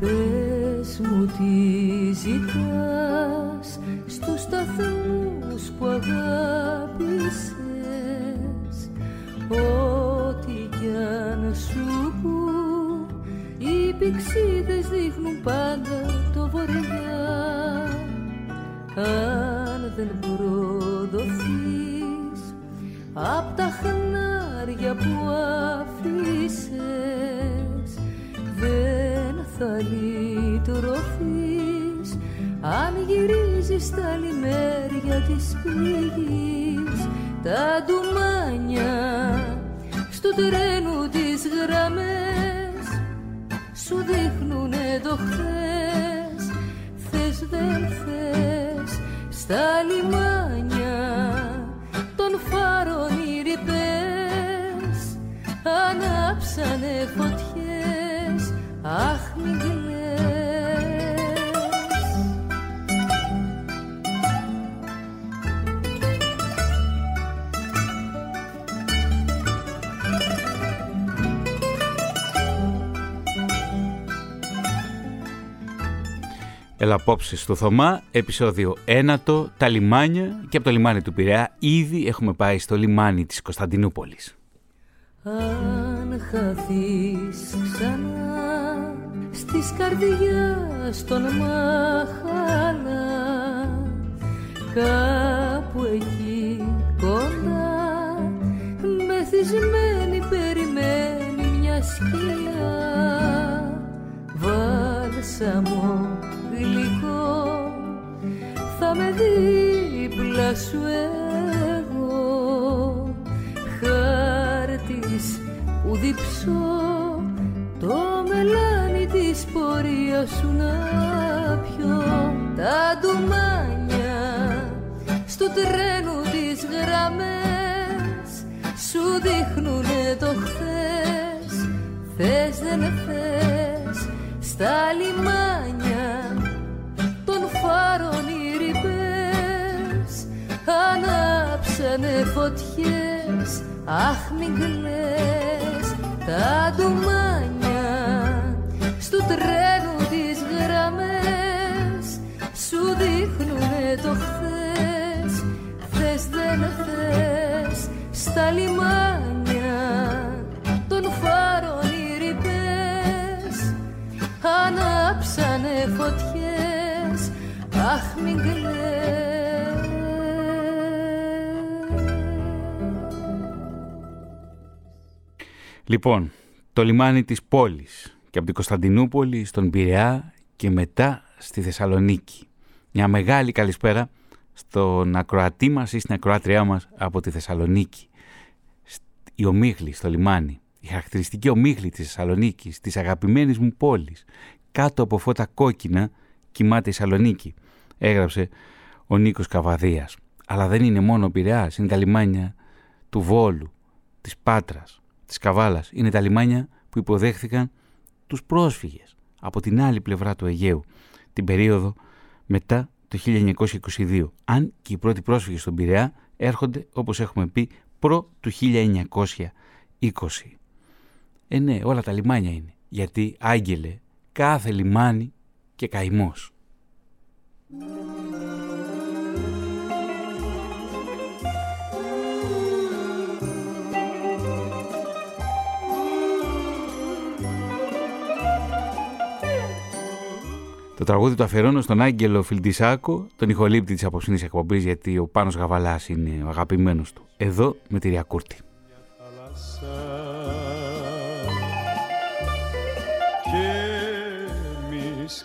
Πες μου τι ζητάς στους σταθμούς που αγάπησες. Ό,τι κι αν σου πω οι πηξίδες δείχνουν πάντα το βορειά αν δεν προδοθείς απ' τα χνάρια που αφήσες δεν θα γυρίζεις τα λιμέρια της πληγής τα ντουμάνια στο τρένου τις γραμμές σου δείχνουνε το χθες. Θες δεν θες στα λιμάνια των φάρων οι ρηπές ανάψανε φωτιές. Αχ μην Έλα απόψε στο Θωμά, επεισόδιο 1, τα λιμάνια και από το λιμάνι του Πειραιά ήδη έχουμε πάει στο λιμάνι της Κωνσταντινούπολης. Αν χαθείς ξανά στις καρδιάς των μαχαλά κάπου εκεί κοντά μεθυσμένη περιμένει μια σκιά βάλσαμο δίπλα σου εγώ χάρτης που διψώ το μελάνι της πορείας σου να πιω τα ντουμάνια στο τρένο τις γραμμές σου δείχνουνε το χθες. Θες δεν θες στα λιμάνια ανάψανε φωτιές αχ μην κλαις. Τα ντουμάνια στο τρένο τις γραμμές σου δείχνουνε το χθες. Θες δεν θες στα λιμάνια των φάρων οι ρηπές. Ανάψανε φωτιές αχ μην Λοιπόν, το λιμάνι της πόλης και από την Κωνσταντινούπολη στον Πειραιά και μετά στη Θεσσαλονίκη. Μια μεγάλη καλησπέρα στον ακροατή μας ή στην ακροάτριά μας από τη Θεσσαλονίκη. Η ομίχλη στο λιμάνι, η χαρακτηριστική ομίχλη της Θεσσαλονίκης, της αγαπημένης μου πόλης. Κάτω από φώτα κόκκινα κοιμάται η Σαλονίκη, έγραψε ο Νίκος Καβαδίας. Αλλά δεν είναι μόνο ο Πειραιάς, είναι τα λιμάνια του Βόλου, της Πάτρας, της Καβάλας. Είναι τα λιμάνια που υποδέχθηκαν τους πρόσφυγες από την άλλη πλευρά του Αιγαίου, την περίοδο μετά το 1922. Αν και οι πρώτοι πρόσφυγες στον Πειραιά έρχονται, όπως έχουμε πει, προ του 1920. Ε ναι, όλα τα λιμάνια είναι. Γιατί, άγγελε, κάθε λιμάνι και καημός. Το τραγούδι του αφιερώνω στον Άγγελο Φιλτισάκο, τον ηχολήπτη της απόψινής εκπομπής, γιατί ο Πάνος Γαβαλάς είναι ο αγαπημένος του. Εδώ με τη Ριακούρτη. Και εμείς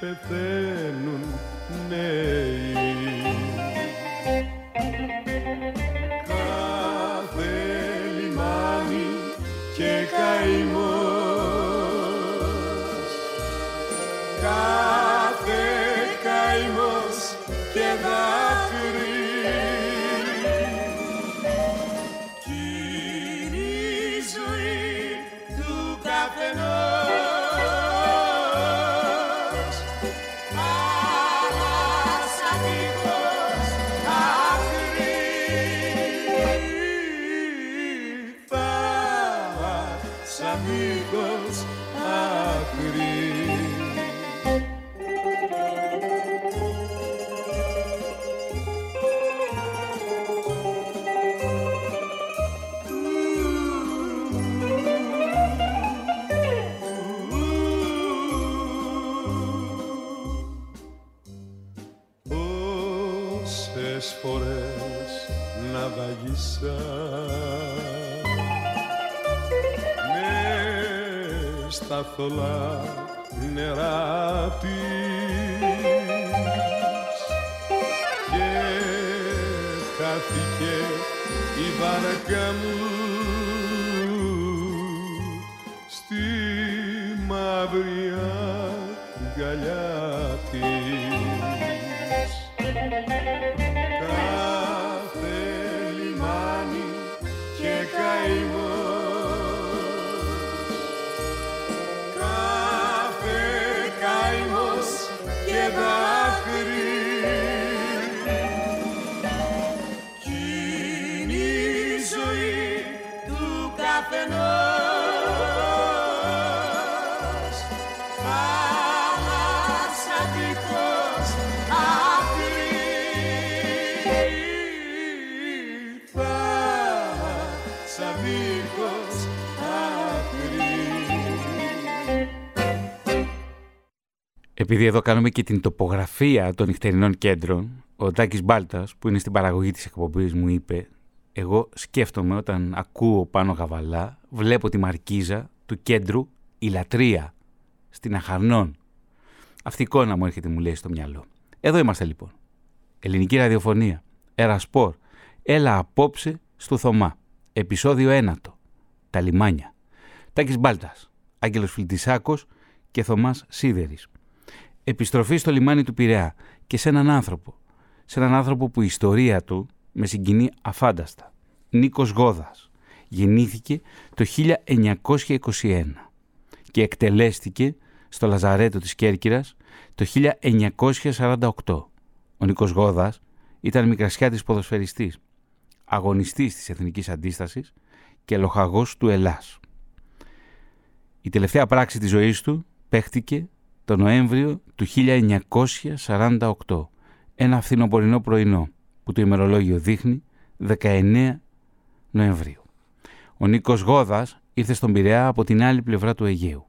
πεθαίνουν νέοι στα θολά νερά της. Και χάθηκε η βάρκα μου Επειδή εδώ κάνουμε και την τοπογραφία των νυχτερινών κέντρων, ο Τάκης Μπάλτας, που είναι στην παραγωγή της εκπομπής, μου είπε «Εγώ σκέφτομαι όταν ακούω πάνω γαβαλά, βλέπω τη μαρκίζα του κέντρου «Η Λατρεία» στην Αχαρνών. Αυτή η εικόνα μου έρχεται μου λέει στο μυαλό. Εδώ είμαστε λοιπόν. Ελληνική ραδιοφωνία. Ερασπορ. Έλα απόψε στο Θωμά. Επισόδιο ένατο. Τα λιμάνια. Τάκης Μπάλτας. Άγγελος Φιλτισάκος και Θωμάς Σίδερης. Επιστροφή στο λιμάνι του Πειραιά και σε έναν άνθρωπο. Σε έναν άνθρωπο που η ιστορία του με συγκινεί αφάνταστα. Νίκος Γόδας. Γεννήθηκε το 1921 και εκτελέστηκε στο Λαζαρέτο της Κέρκυρας το 1948. Ο Νίκος Γόδας ήταν μικρασιάτης ποδοσφαιριστής, αγωνιστής της Εθνικής Αντίστασης και λοχαγός του Ελλάς. Η τελευταία πράξη της ζωής του παίχτηκε το Νοέμβριο του 1948, ένα φθινοπορεινό πρωινό που το ημερολόγιο δείχνει 19 Νοεμβρίου. Ο Νίκος Γόδας ήρθε στον Πειραιά από την άλλη πλευρά του Αιγαίου.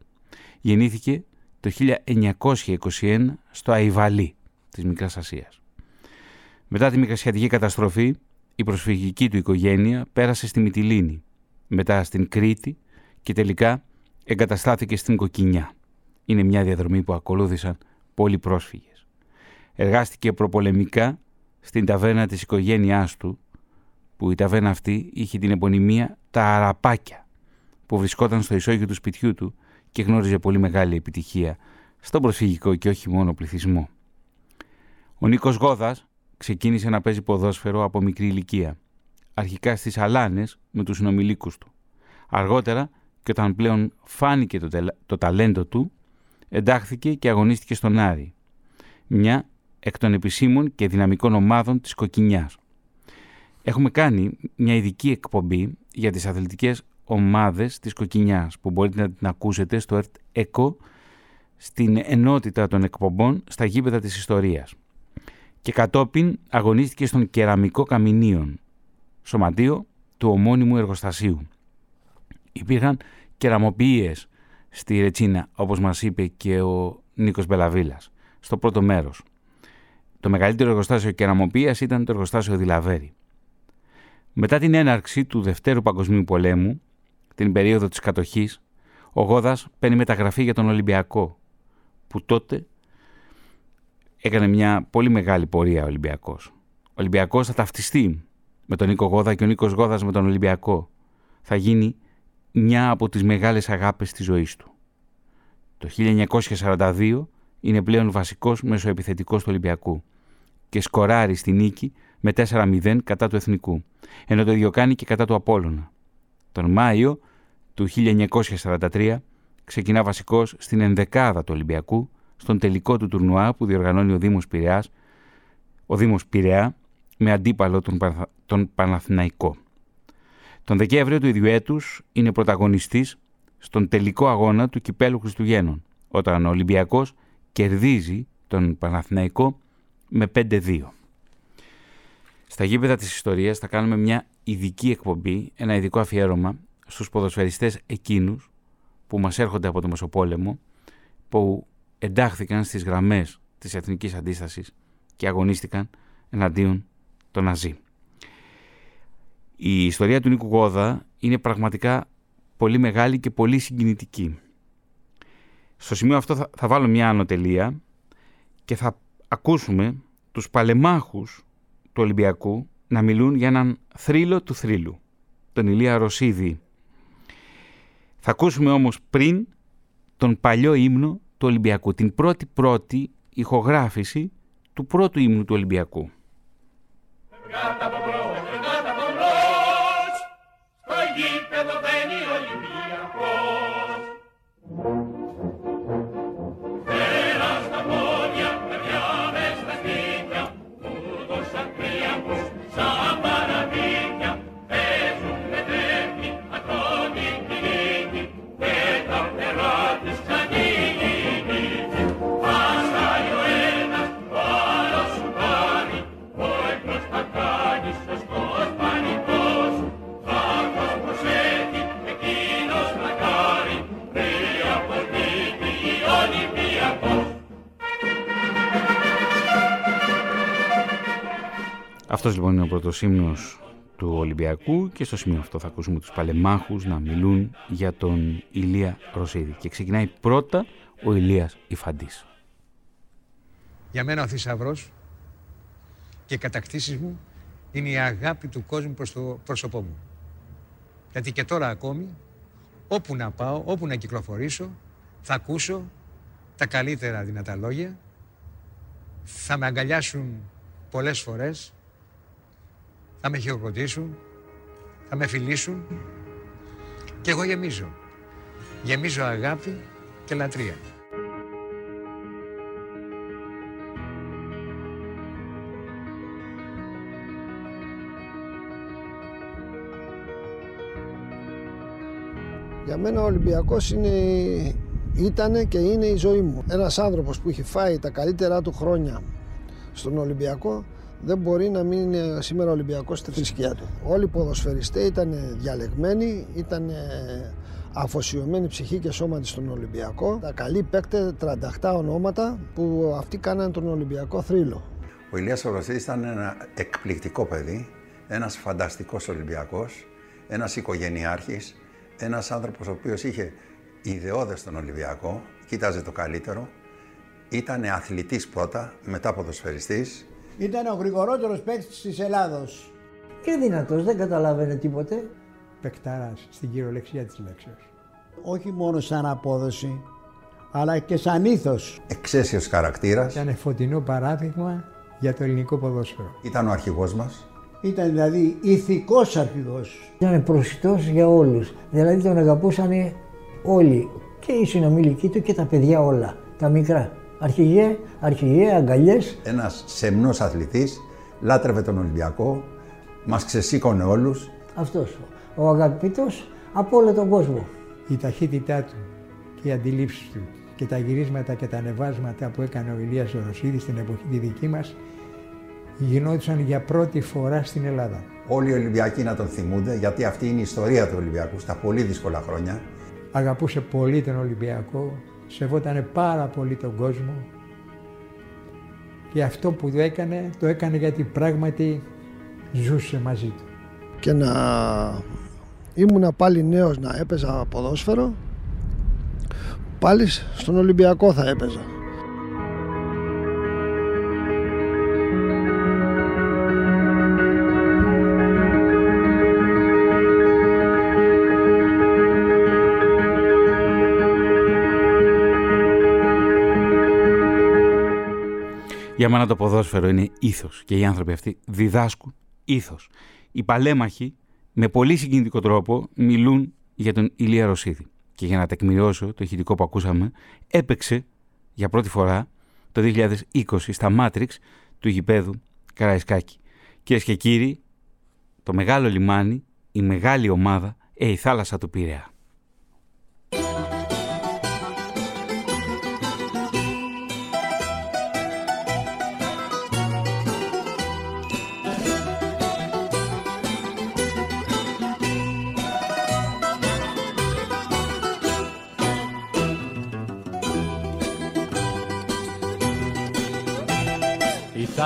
Γεννήθηκε το 1921 στο Αϊβαλί της Μικράς Ασίας. Μετά τη μικρασιατική καταστροφή, η προσφυγική του οικογένεια πέρασε στη Μυτιλίνη, μετά στην Κρήτη και τελικά εγκαταστάθηκε στην Κοκκινιά. Είναι μια διαδρομή που ακολούθησαν πολλοί πρόσφυγες. Εργάστηκε προπολεμικά στην ταβέρνα της οικογένειάς του, που η ταβέρνα αυτή είχε την επωνυμία «Τα Αραπάκια», που βρισκόταν στο ισόγειο του σπιτιού του και γνώριζε πολύ μεγάλη επιτυχία στον προσφυγικό και όχι μόνο πληθυσμό. Ο Νίκος Γόδας ξεκίνησε να παίζει ποδόσφαιρο από μικρή ηλικία, αρχικά στις Αλάνες με τους συνομιλίκους του. Αργότερα και όταν πλέον φάνηκε το, το ταλέντο του, εντάχθηκε και αγωνίστηκε στον Άρη, μια εκ των επισήμων και δυναμικών ομάδων της Κοκκινιάς. Έχουμε κάνει μια ειδική εκπομπή για τις αθλητικές ομάδες της Κοκκινιάς που μπορείτε να την ακούσετε στο ΕΚΟ στην ενότητα των εκπομπών στα γήπεδα της ιστορίας. Και κατόπιν αγωνίστηκε στον Κεραμικό Καμινίων, σωματείο του ομώνυμου εργοστασίου. Υπήρχαν κεραμοποιίες στη Ρετσίνα, όπως μας είπε και ο Νίκος Μπελαβίλας, στο πρώτο μέρος. Το μεγαλύτερο εργοστάσιο κεραμοποιίας ήταν το εργοστάσιο Δηλαβέρη. Μετά την έναρξη του Δευτέρου Παγκοσμίου Πολέμου, την περίοδο της κατοχής, ο Γόδας παίρνει μεταγραφή για τον Ολυμπιακό, που τότε έκανε μια πολύ μεγάλη πορεία ο Ολυμπιακός. Ο Ολυμπιακός θα ταυτιστεί με τον Νίκο Γόδα και ο Νίκος Γόδας με τον Ολυμπιακό. Θα γίνει μια από τις μεγάλες αγάπες της ζωής του. Το 1942 είναι πλέον βασικός μεσοεπιθετικός του Ολυμπιακού και σκοράρει στη νίκη με 4-0 κατά του Εθνικού, ενώ το ίδιο κάνει και κατά του Απόλλωνα. Τον Μάιο του 1943 ξεκινά βασικός στην ενδεκάδα του Ολυμπιακού, στον τελικό του τουρνουά που διοργανώνει ο Δήμος Πειραιάς, ο Δήμος Πειραιά με αντίπαλο τον, τον Παναθηναϊκό. Τον Δεκέμβριο του ίδιου έτους είναι πρωταγωνιστής στον τελικό αγώνα του Κυπέλου Χριστουγέννων, όταν ο Ολυμπιακός κερδίζει τον Παναθηναϊκό με 5-2. Στα γήπεδα της ιστορίας θα κάνουμε μια ειδική εκπομπή, ένα ειδικό αφιέρωμα στους ποδοσφαιριστές εκείνους που μας έρχονται από το Μεσοπόλεμο, που εντάχθηκαν στις γραμμές της εθνικής αντίστασης και αγωνίστηκαν εναντίον των Ναζί. Η ιστορία του Νίκου Γόδα είναι πραγματικά πολύ μεγάλη και πολύ συγκινητική. Στο σημείο αυτό θα, θα βάλω μια ανωτελεία και θα ακούσουμε τους παλεμάχους του Ολυμπιακού να μιλούν για έναν θρύλο του θρύλου, τον Ηλία Ρωσίδη. Θα ακούσουμε όμως πριν τον παλιό ύμνο του Ολυμπιακού, την πρώτη πρώτη ηχογράφηση του πρώτου ύμνου του Ολυμπιακού. Αυτός λοιπόν είναι ο πρώτος ύμνος του Ολυμπιακού και στο σημείο αυτό θα ακούσουμε τους παλεμάχους να μιλούν για τον Ηλία Ρωσίδη. Και ξεκινάει πρώτα ο Ηλίας Ιφαντής. Για μένα ο θησαυρός και οι κατακτήσεις μου είναι η αγάπη του κόσμου προς το πρόσωπό μου. Γιατί και τώρα ακόμη, όπου να πάω, όπου να κυκλοφορήσω, θα ακούσω τα καλύτερα δυνατά λόγια, θα με αγκαλιάσουν πολλές φορές θα με χειροκροτήσουν, θα με φιλήσουν και εγώ γεμίζω. Γεμίζω αγάπη και λατρεία. Για μένα ο Ολυμπιακός είναι, ήτανε και είναι η ζωή μου. Ένας άνθρωπος που έχει φάει τα καλύτερά του χρόνια στον Ολυμπιακό δεν μπορεί να μην είναι σήμερα Ολυμπιακός στη θρησκεία του. Όλοι οι ποδοσφαιριστές ήταν διαλεγμένοι, ήταν αφοσιωμένοι ψυχή και σώμα στον Ολυμπιακό. Τα καλοί παίκτες 38 ονόματα που αυτοί κάνανε τον Ολυμπιακό θρύλο. Ο Ηλίας Οροσίδης ήταν ένα εκπληκτικό παιδί, ένας φανταστικός Ολυμπιακός, ένας οικογενειάρχης, ένας άνθρωπος ο οποίος είχε ιδεώδες στον Ολυμπιακό, κοίταζε το καλύτερο, ήταν αθλητής πρώτα, μετά ποδοσφαιριστής, ήταν ο γρηγορότερος παίκτης της Ελλάδος. Και δυνατός, δεν καταλάβαινε τίποτε. Πεκτάρα στην κυριολεξία της λέξεως. Όχι μόνο σαν απόδοση, αλλά και σαν ήθος. Εξαίσιος χαρακτήρας. Ήταν φωτεινό παράδειγμα για το ελληνικό ποδόσφαιρο. Ήταν ο αρχηγός μας. Ήταν δηλαδή ηθικός αρχηγός. Ήταν προσιτός για όλους. Δηλαδή τον αγαπούσαν όλοι. Και οι συνομιλικοί του και τα παιδιά όλα. Τα μικρά. Αρχηγέ, αρχηγέ, αγκαλιές. Ένας σεμνός αθλητής, λάτρευε τον Ολυμπιακό, μας ξεσήκωνε όλους. Αυτός. Ο αγαπητό από όλο τον κόσμο. Η ταχύτητά του και οι αντιλήψεις του και τα γυρίσματα και τα ανεβάσματα που έκανε ο Ηλίας Οροσίδης στην εποχή τη δική μας γινόντουσαν για πρώτη φορά στην Ελλάδα. Όλοι οι Ολυμπιακοί να τον θυμούνται γιατί αυτή είναι η ιστορία του Ολυμπιακού στα πολύ δύσκολα χρόνια. Αγαπούσε πολύ τον Ολυμπιακό, σεβόταν πάρα πολύ τον κόσμο και αυτό που το έκανε, το έκανε γιατί πράγματι ζούσε μαζί του. Και να ήμουνα πάλι νέος να έπαιζα ποδόσφαιρο, πάλι στον Ολυμπιακό θα έπαιζα. Για μένα το ποδόσφαιρο είναι ήθος και οι άνθρωποι αυτοί διδάσκουν ήθος. Οι παλέμαχοι με πολύ συγκινητικό τρόπο μιλούν για τον Ηλία Ρωσίδη. Και για να τεκμηριώσω το ηχητικό που ακούσαμε, έπαιξε για πρώτη φορά το 2020 στα Μάτριξ του γηπέδου Καραϊσκάκη. Κυρίες και κύριοι, το μεγάλο λιμάνι, η μεγάλη ομάδα, ε, η θάλασσα του Πειραιά.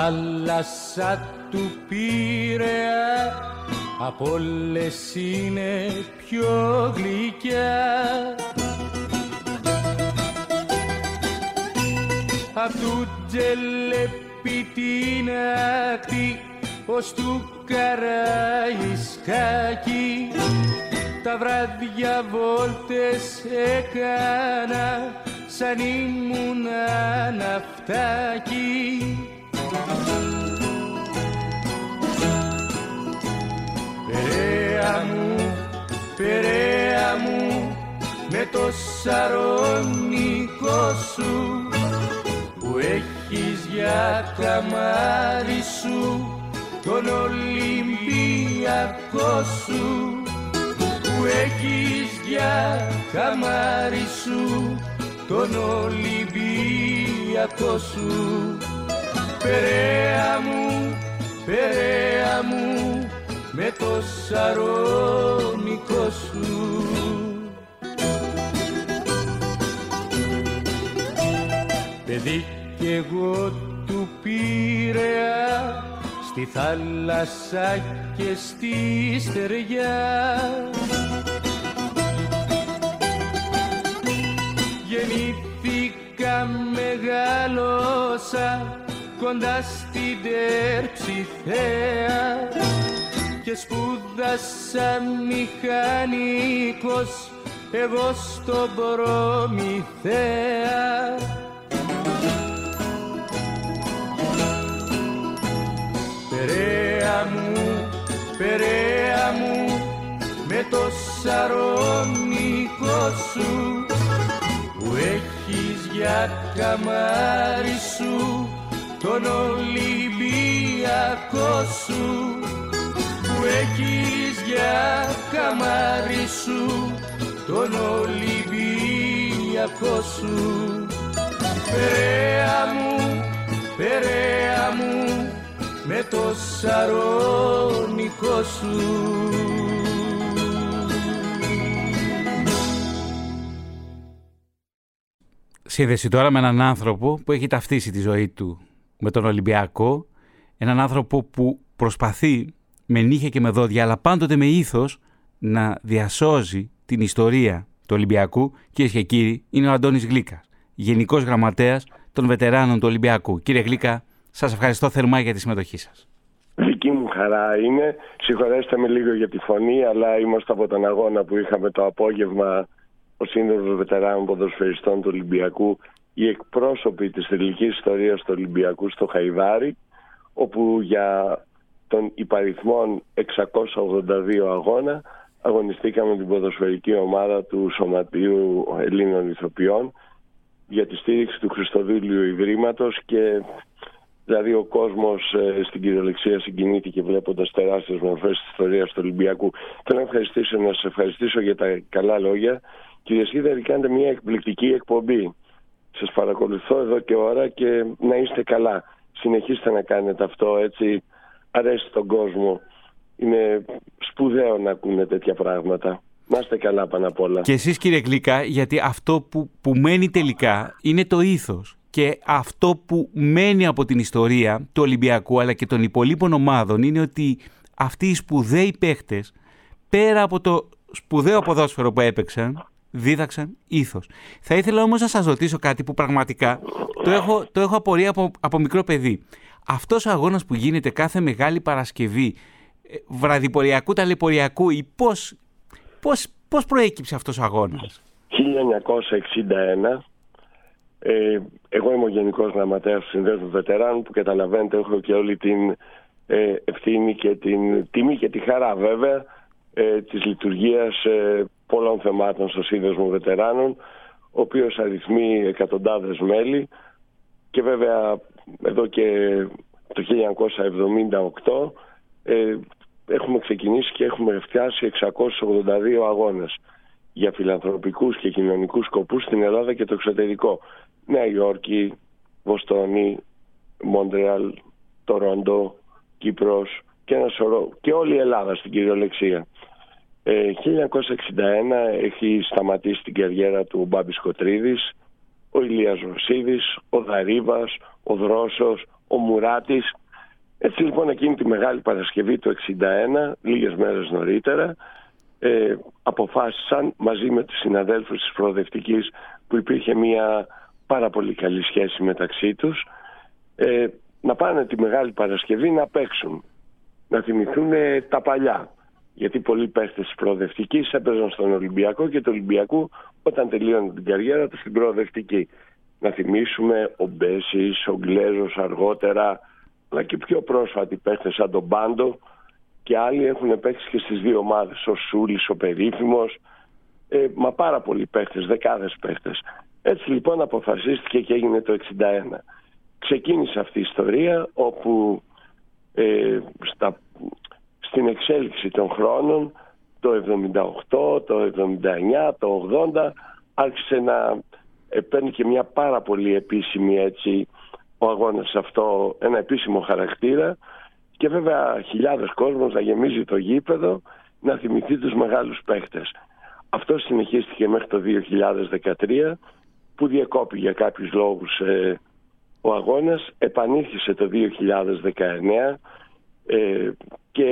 Θάλασσα του Πειραιά από όλες είναι πιο γλυκιά. Απ' του τζελέπι την ακτή ως του Καραϊσκάκη τα βράδια βόλτες έκανα σαν ήμουν ναυτάκι Περαία μου, περαία μου με το σαρονικό σου που έχεις για καμάρι σου τον Ολυμπιακό σου που έχεις για καμάρι σου τον Ολυμπιακό σου Περαία μου, περαία μου με το σαρονικό σου. Παιδί κι εγώ του Πειραιά στη θάλασσα και στη στεριά. Γεννήθηκα μεγάλωσα κοντά στην Τερψιθέα και σπούδασα μηχανικός εγώ στον Προμηθέα Περαία μου, περαία μου με το σαρονικό σου που έχεις για καμάρι σου τον Ολυμπιακό σου που έχεις για καμάρι σου τον Ολυμπιακό σου. Περαία μου, περαία μου με το σαρονικό σου. Σύνδεση τώρα με έναν άνθρωπο που έχει ταυτίσει τη ζωή του με τον Ολυμπιακό, έναν άνθρωπο που προσπαθεί με νύχια και με δόντια, αλλά πάντοτε με ήθος να διασώζει την ιστορία του Ολυμπιακού. Κυρίες και κύριοι, είναι ο Αντώνης Γλύκας, Γενικός Γραμματέας των Βετεράνων του Ολυμπιακού. Κύριε Γλύκα, σας ευχαριστώ θερμά για τη συμμετοχή σας. Δική μου χαρά είναι. Συγχωρέστε με λίγο για τη φωνή, αλλά είμαστε από τον αγώνα που είχαμε το απόγευμα ο Σύνδεσμος Βετεράνων Ποδοσφαιριστών του Ολυμπιακού οι εκπρόσωποι της θελικής ιστορίας του Ολυμπιακού στο Χαϊδάρι όπου για τον υπαριθμόν 682 αγώνα αγωνιστήκαμε την ποδοσφαιρική ομάδα του Σωματείου Ελλήνων Ηθοποιών για τη στήριξη του Χριστοδούλιου Ιδρύματος και δηλαδή ο κόσμος ε, στην κυριολεξία συγκινήθηκε βλέποντας τεράστιες μορφές της ιστορίας του Ολυμπιακού. Θέλω να ευχαριστήσω, να σας ευχαριστήσω για τα καλά λόγια. Κύριε Σίδερη, κάνετε μια εκπληκτική εκπομπή. Σας παρακολουθώ εδώ και ώρα και να είστε καλά. Συνεχίστε να κάνετε αυτό έτσι. Αρέσει τον κόσμο. Είναι σπουδαίο να ακούνε τέτοια πράγματα. Να είστε καλά πάνω απ' όλα. Και εσείς κύριε Γλυκά, γιατί αυτό που, που μένει τελικά είναι το ήθος. Και αυτό που μένει από την ιστορία του Ολυμπιακού αλλά και των υπολείπων ομάδων είναι ότι αυτοί οι σπουδαίοι παίχτες πέρα από το σπουδαίο ποδόσφαιρο που έπαιξαν δίδαξαν ήθος. Θα ήθελα όμως να σας ρωτήσω κάτι που πραγματικά το έχω, το έχω απορία από, από μικρό παιδί. Αυτός ο αγώνας που γίνεται κάθε Μεγάλη Παρασκευή, ε, βραδιποριακού ταλαιπωριακού, ή πώς πώς, πώς προέκυψε αυτός ο αγώνας; 1961. Ε, εγώ είμαι ο Γενικός Γραμματέας του Συνδέσμου Βετεράνων που καταλαβαίνετε έχω και όλη την ε, ευθύνη και την τιμή και τη χαρά βέβαια ε, της λειτουργίας ε, πολλών θεμάτων στο Σύνδεσμο Βετεράνων, ο οποίος αριθμεί εκατοντάδες μέλη και βέβαια εδώ και το 1978 ε, έχουμε ξεκινήσει και έχουμε φτιάσει 682 αγώνες για φιλανθρωπικούς και κοινωνικούς σκοπούς στην Ελλάδα και το εξωτερικό. Νέα Υόρκη, Βοστόνη, Μόντρεαλ, Τορόντο, Κύπρος και ένα σωρό και όλη η Ελλάδα στην κυριολεξία. 1961 ε, έχει σταματήσει την καριέρα του ο Μπάμπης Κοτρίδης, ο Ηλίας Ρωσίδης, ο Δαρίβας, ο Δρόσος, ο Μουράτης. Έτσι λοιπόν εκείνη τη Μεγάλη Παρασκευή του 61, λίγες μέρες νωρίτερα, ε, αποφάσισαν μαζί με τους συναδέλφους της προοδευτικής που υπήρχε μια πάρα πολύ καλή σχέση μεταξύ τους ε, να πάνε τη Μεγάλη Παρασκευή να παίξουν, να θυμηθούν τα παλιά. Γιατί πολλοί παίχτες της προοδευτικής έπαιζαν στον Ολυμπιακό και του Ολυμπιακού όταν τελείωνε την καριέρα τους στην προοδευτική. Να θυμίσουμε ο Μπέσης, ο Γκλέζος αργότερα, αλλά και πιο πρόσφατοι παίχτες σαν τον Πάντο και άλλοι έχουν παίξει και στις δύο ομάδες. Ο Σούλης, ο Περίφημος, ε, μα πάρα πολλοί παίχτες, δεκάδες παίχτες. Έτσι λοιπόν αποφασίστηκε και έγινε το 61. Ξεκίνησε αυτή η ιστορία όπου ε, στα, στην εξέλιξη των χρόνων το 78, το 79, το 80 άρχισε να ε, παίρνει και μια πάρα πολύ επίσημη έτσι ο αγώνας αυτό ένα επίσημο χαρακτήρα και βέβαια χιλιάδες κόσμος να γεμίζει το γήπεδο να θυμηθεί τους μεγάλους παίχτες. Αυτό συνεχίστηκε μέχρι το 2013 που διακόπη για κάποιους λόγους ε, ο αγώνας, επανήλθε το 2019 ε, και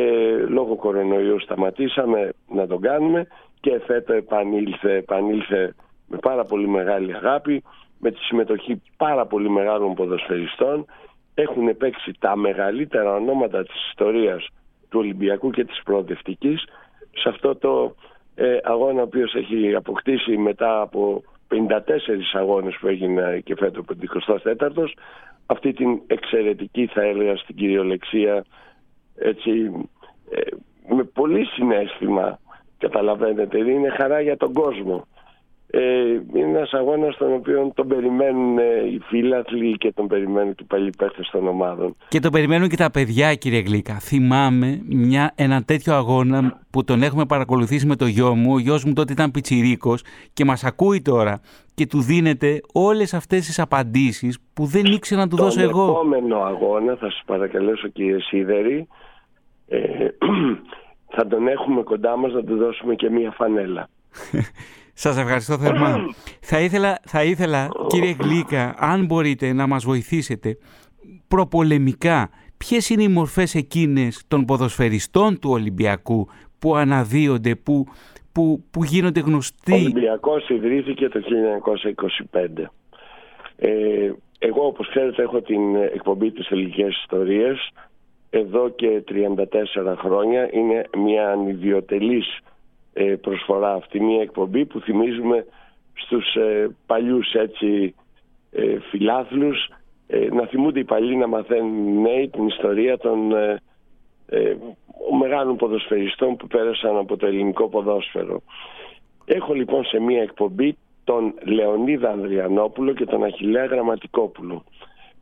λόγω κορονοϊού σταματήσαμε να τον κάνουμε και φέτο επανήλθε, επανήλθε με πάρα πολύ μεγάλη αγάπη με τη συμμετοχή πάρα πολύ μεγάλων ποδοσφαιριστών. Έχουν παίξει τα μεγαλύτερα ονόματα της ιστορίας του Ολυμπιακού και της προοδευτικής. Σε αυτό το ε, αγώνα ο οποίος έχει αποκτήσει μετά από 54 αγώνες που έγινε και φέτο ο 54ος αυτή την εξαιρετική θα έλεγα στην κυριολεξία έτσι ε, με πολύ συνέστημα καταλαβαίνετε είναι χαρά για τον κόσμο ε, είναι ένας αγώνας τον οποίο τον περιμένουν οι φίλαθλοι και τον περιμένουν και οι παλιοί των ομάδων. Και τον περιμένουν και τα παιδιά κύριε Γλίκα. Θυμάμαι μια, ένα τέτοιο αγώνα που τον έχουμε παρακολουθήσει με το γιο μου. Ο γιος μου τότε ήταν πιτσιρίκος και μας ακούει τώρα και του δίνετε όλες αυτές τις απαντήσεις που δεν ήξερα να του δώσω εγώ. Τον επόμενο αγώνα θα σας παρακαλέσω κύριε Σίδερη ε, θα τον έχουμε κοντά μας να του δώσουμε και μια φανέλα. Σας ευχαριστώ θερμά. θα, ήθελα, θα ήθελα, κύριε Γλίκα, αν μπορείτε να μας βοηθήσετε προπολεμικά, ποιες είναι οι μορφές εκείνες των ποδοσφαιριστών του Ολυμπιακού που αναδύονται, που, που, που γίνονται γνωστοί; Ο Ολυμπιακός ιδρύθηκε το 1925. Ε, εγώ όπως ξέρετε έχω την εκπομπή της ελληνικές ιστορίες εδώ και 34 χρόνια. Είναι μια ανιδιοτελής ε, προσφορά αυτή μια εκπομπή που θυμίζουμε στους ε, παλιούς έτσι ε, φιλάθλους να θυμούνται οι παλιοί να μαθαίνουν νέοι την ιστορία των μεγάλων ποδοσφαιριστών που πέρασαν από το ελληνικό ποδόσφαιρο. Έχω λοιπόν σε μια εκπομπή τον Λεωνίδα Ανδριανόπουλο και τον Αχιλέα Γραμματικόπουλο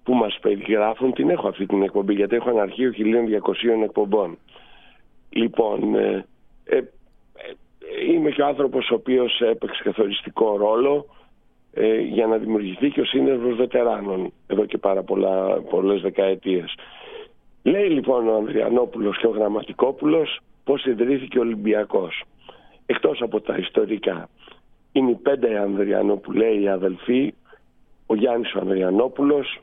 που μας περιγράφουν, την έχω αυτή την εκπομπή γιατί έχω ένα αρχείο 1200 εκπομπών. Λοιπόν, ε, είμαι και ο άνθρωπος ο οποίος έπαιξε καθοριστικό ρόλο ε, για να δημιουργηθεί και ο σύνδεσμος βετεράνων εδώ και πάρα πολλά, πολλές δεκαετίες. Λέει λοιπόν ο Ανδριανόπουλος και ο Γραμματικόπουλος πώς ιδρύθηκε ο Ολυμπιακός. Εκτός από τα ιστορικά. Είναι οι πέντε Ανδριανόπουλοι οι αδελφοί, ο Γιάννης ο Ανδριανόπουλος,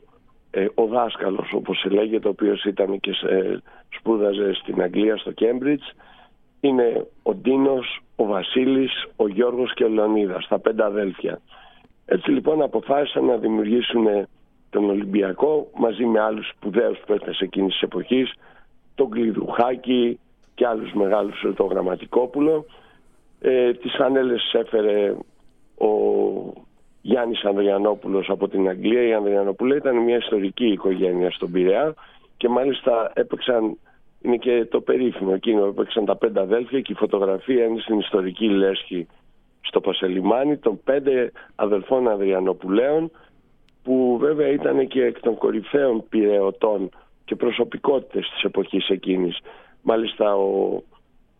ε, ο δάσκαλος όπως λέγεται, ο οποίος ήταν και σε, σπούδαζε στην Αγγλία στο Κέμπριτζ, είναι ο Ντίνος, ο Βασίλης, ο Γιώργος και ο Λεωνίδας, τα πέντε αδέλφια. Έτσι λοιπόν αποφάσισαν να δημιουργήσουν τον Ολυμπιακό μαζί με άλλους σπουδαίους παίκτες εκείνης της εποχής, τον Κλειδουχάκη και άλλους μεγάλους, το Γραμματικόπουλο. Ε, τις φανέλες έφερε ο Γιάννης Ανδριανόπουλος από την Αγγλία. Η Ανδριανοπούλα ήταν μια ιστορική οικογένεια στον Πειραιά και μάλιστα έπαιξαν είναι και το περίφημο εκείνο που έπαιξαν τα πέντε αδέλφια και η φωτογραφία είναι στην ιστορική λέσχη στο Πασελιμάνι των πέντε αδελφών Αδριανοπουλέων που βέβαια ήταν και εκ των κορυφαίων πυρεωτών και προσωπικότητες της εποχής εκείνης. Μάλιστα ο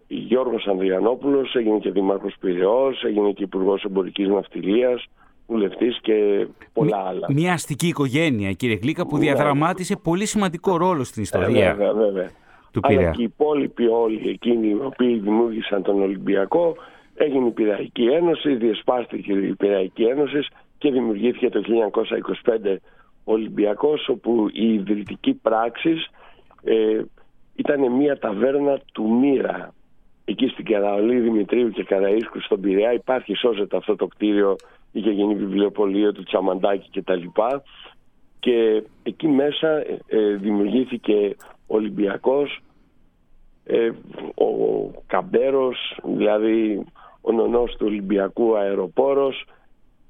Γιώργος Ανδριανόπουλος έγινε και δήμαρχος Πυραιός, έγινε και υπουργός Εμπορικής Ναυτιλίας, βουλευτής και πολλά άλλα. Μια αστική οικογένεια κύριε Γλίκα που διαδραμάτισε πολύ σημαντικό ρόλο στην ιστορία. Ε, βέβαια, βέβαια του Αλλά και οι υπόλοιποι όλοι εκείνοι οι οποίοι δημιούργησαν τον Ολυμπιακό έγινε η Πυραϊκή Ένωση, διεσπάστηκε η Πυραϊκή Ένωση και δημιουργήθηκε το 1925 Ολυμπιακός όπου η ιδρυτική πράξης ε, ήταν μια ταβέρνα του Μύρα εκεί στην Καραολή Δημητρίου και Καραΐσκου στον Πειραιά υπάρχει σώζεται αυτό το κτίριο είχε γίνει βιβλιοπωλείο του Τσαμαντάκη κτλ και εκεί μέσα ε, ε, δημιουργήθηκε Ολυμπιακός, ε, ο Καμπέρος, δηλαδή ο νονός του Ολυμπιακού αεροπόρος,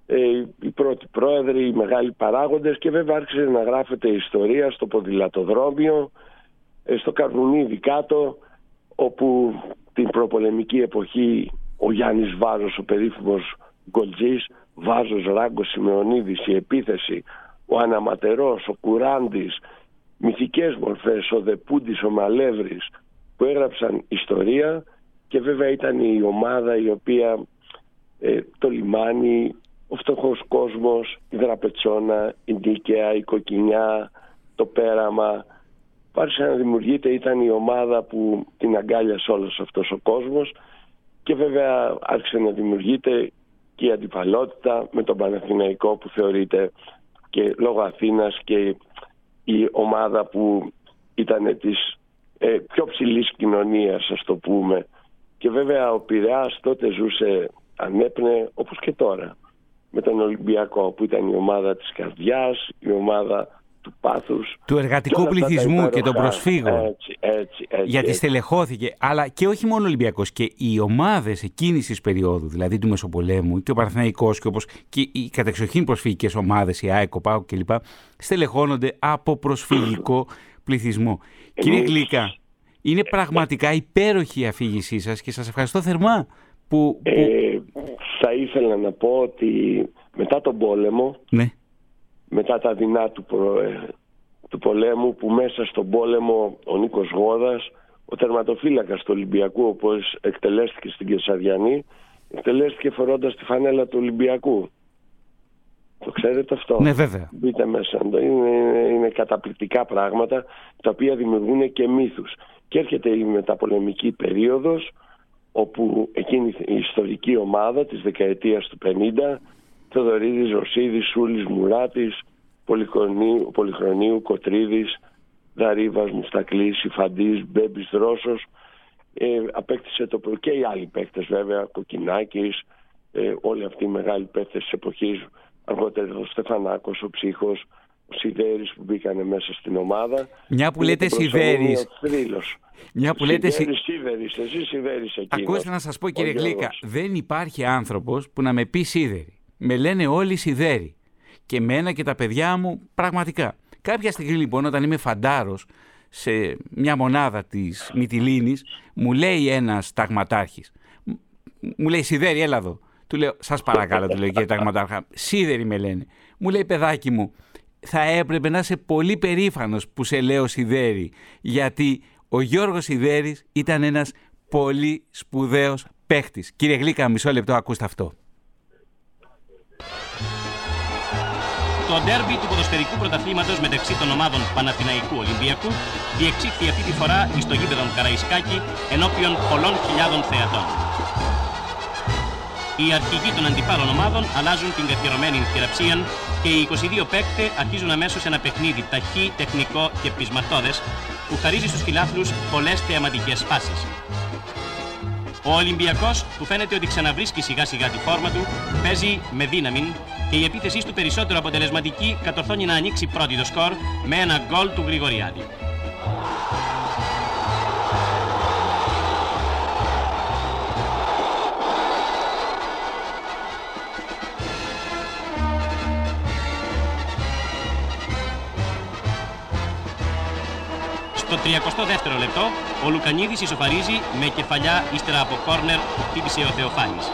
ε, οι πρώτοι πρόεδροι, οι μεγάλοι παράγοντες και βέβαια άρχισε να γράφεται ιστορία στο ποδηλατοδρόμιο, ε, στο Καρβουνίδι κάτω, όπου την προπολεμική εποχή ο Γιάννης Βάζος, ο περίφημος γκολτζής, Βάζος, Ράγκος, Σιμεωνίδης, η επίθεση, ο Αναματερός, ο Κουράντης, μυθικές μορφές, ο Δεπούντης, ο Μαλεύρης που έγραψαν ιστορία και βέβαια ήταν η ομάδα η οποία ε, το λιμάνι, ο φτωχός κόσμος, η Δραπετσόνα, η Νίκαια, η Κοκκινιά, το Πέραμα. Άρχισε να δημιουργείται, ήταν η ομάδα που την αγκάλιασε όλος αυτός ο κόσμος και βέβαια άρχισε να δημιουργείται και η αντιπαλότητα με τον Παναθηναϊκό που θεωρείται και λόγω Αθήνας και η ομάδα που ήταν της ε, πιο ψηλής κοινωνίας ας το πούμε. Και βέβαια ο Πειραιάς τότε ζούσε ανέπνε όπως και τώρα με τον Ολυμπιακό που ήταν η ομάδα της καρδιάς, η ομάδα του πάθους. Του εργατικού πληθυσμού και των προσφύγων. Έτσι, έτσι, έτσι, γιατί έτσι. στελεχώθηκε. Αλλά και όχι μόνο ο Ολυμπιακός και οι ομάδες εκείνης της περίοδου, δηλαδή του Μεσοπολέμου και ο Παναθηναϊκός και όπως και οι κατεξοχήν προσφυγικές ομάδες, η ΑΕΚ, ο ΠΑΟΚ κλπ. στελεχώνονται από προσφυγικό πληθυσμό. Κύριε Γλίκα, είναι πραγματικά υπέροχη η αφήγησή σας και σας ευχαριστώ θερμά που... που... Ε, θα ήθελα να πω ότι μετά τον πόλεμο ναι μετά τα δεινά του, ε, του πολέμου που μέσα στον πόλεμο ο Νίκος Γόδας ο τερματοφύλακας του Ολυμπιακού όπως εκτελέστηκε στην Κεσαριανή εκτελέστηκε φορώντας τη φανέλα του Ολυμπιακού. Το ξέρετε αυτό; Ναι βέβαια. Μπείτε μέσα. Είναι, είναι καταπληκτικά πράγματα τα οποία δημιουργούν και μύθους. Και έρχεται η μεταπολεμική περίοδος όπου εκείνη η ιστορική ομάδα της δεκαετίας του 50 Θεοδωρίδης, Ρωσίδης, Σούλης, Μουράτης, Πολυχρονίου, Πολυχρονίου Κοτρίδης, Δαρίβας, Μουστακλής, Σιφαντής, Μπέμπης, Δρόσος. Ε, απέκτησε το και οι άλλοι παίκτες βέβαια, Κοκκινάκης, ε, όλοι αυτοί οι μεγάλοι παίκτες της εποχής, αργότερα ο Στεφανάκος, ο Ψύχος, ο Σιδέρης που μπήκαν μέσα στην ομάδα. Μια που λέτε Σιδέρης. Μια που λέτε Σιδέρης, Σιδέρης, εσύ Σιδέρης εκείνος. Ακούστε να σας πω κύριε Γλίκα, δεν υπάρχει άνθρωπος που να με πει Σίδερη. Με λένε όλοι σιδέρι. Και μένα και τα παιδιά μου πραγματικά. Κάποια στιγμή λοιπόν όταν είμαι φαντάρος σε μια μονάδα της Μυτιλίνης μου λέει ένας ταγματάρχης μου λέει σιδέρι έλα εδώ του λέω σας παρακαλώ του λέω κύριε ταγματάρχα σίδερι με λένε μου λέει παιδάκι μου θα έπρεπε να είσαι πολύ περήφανος που σε λέω σιδέρι γιατί ο Γιώργος Σιδέρης ήταν ένας πολύ σπουδαίος παίχτης. Κύριε Γλίκα, μισό λεπτό, ακούστε αυτό. Το ντέρμπι του ποδοσφαιρικού πρωταθλήματος μεταξύ των ομάδων Παναθηναϊκού Ολυμπιακού διεξήχθη αυτή τη φορά στο γήπεδο Καραϊσκάκη ενώπιον πολλών χιλιάδων θεατών. Οι αρχηγοί των αντιπάλων ομάδων αλλάζουν την καθιερωμένη θυραψία και οι 22 παίκτες αρχίζουν αμέσως ένα παιχνίδι ταχύ, τεχνικό και πεισματώδες που χαρίζει στους φιλάθλους πολλές θεαματικές φάσεις. Ο Ολυμπιακός που φαίνεται ότι ξαναβρίσκει σιγά σιγά τη φόρμα του παίζει με δύναμη και η επίθεσή του περισσότερο αποτελεσματική κατορθώνει να ανοίξει πρώτη το σκορ με ένα γκολ του Γρηγοριάδη. Στο 32ο λεπτό, ο Λουκανίδης ισοφαρίζει με κεφαλιά ύστερα από κόρνερ που χτύπησε ο Θεοφάνης.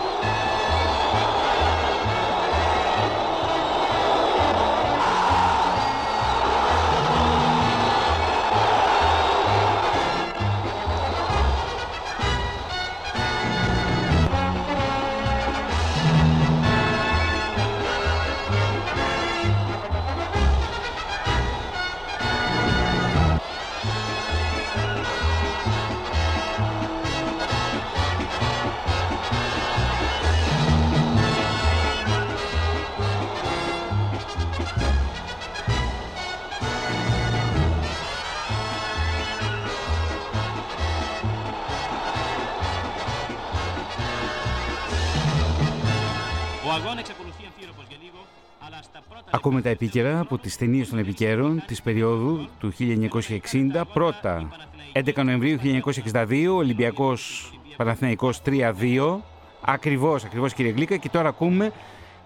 Ακούμε τα επίκαιρα από τις ταινίες των επικαιρών της περίοδου του 1960. Πρώτα, 11 Νοεμβρίου 1962, Ολυμπιακός Παναθηναϊκός 3-2. Ακριβώς, ακριβώς κύριε Γλίκα. Και τώρα ακούμε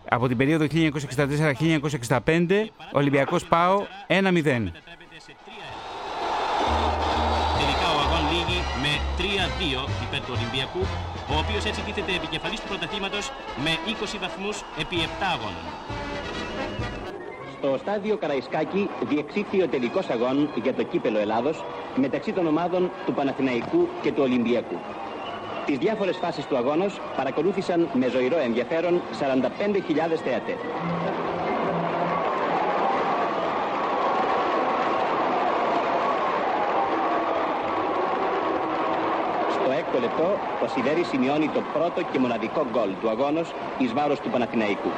από την περίοδο 1964-1965, Ολυμπιακός ΠΑΟ 1-0. Τελικά ο αγών λύγει με 3-2 υπέρ του Ολυμπιακού, ο οποίος έτσι τίθεται επικεφαλής του πρωταθλήματος με 20 βαθμούς επί 7 αγώνων. Στο στάδιο Καραϊσκάκη διεξήχθη ο τελικός αγών για το κύπελο Ελλάδος μεταξύ των ομάδων του Παναθηναϊκού και του Ολυμπιακού. Τις διάφορες φάσεις του αγώνος παρακολούθησαν με ζωηρό ενδιαφέρον 45.000 θεατές. Στο έκτο λεπτό, ο Σιδέρης σημειώνει το πρώτο και μοναδικό γκολ του αγώνος εις βάρος του Παναθηναϊκού.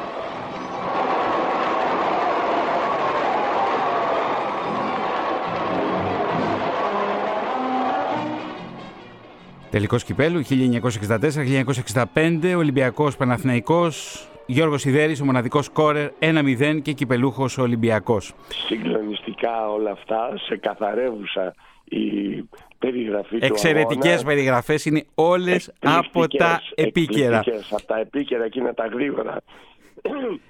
Τελικός κυπέλου 1964-1965, Ολυμπιακός Παναθηναϊκός, Γιώργος Σιδέρης, ο μοναδικός σκόρερ 1-0 και κυπελούχος Ολυμπιακός. Συγκλονιστικά όλα αυτά, σε καθαρεύουσα η περιγραφή Εξαιρετικές του αγώνα. περιγραφές είναι όλες από τα επίκαιρα. εκπληκτικές, Από τα επίκαιρα εκείνα τα γρήγορα.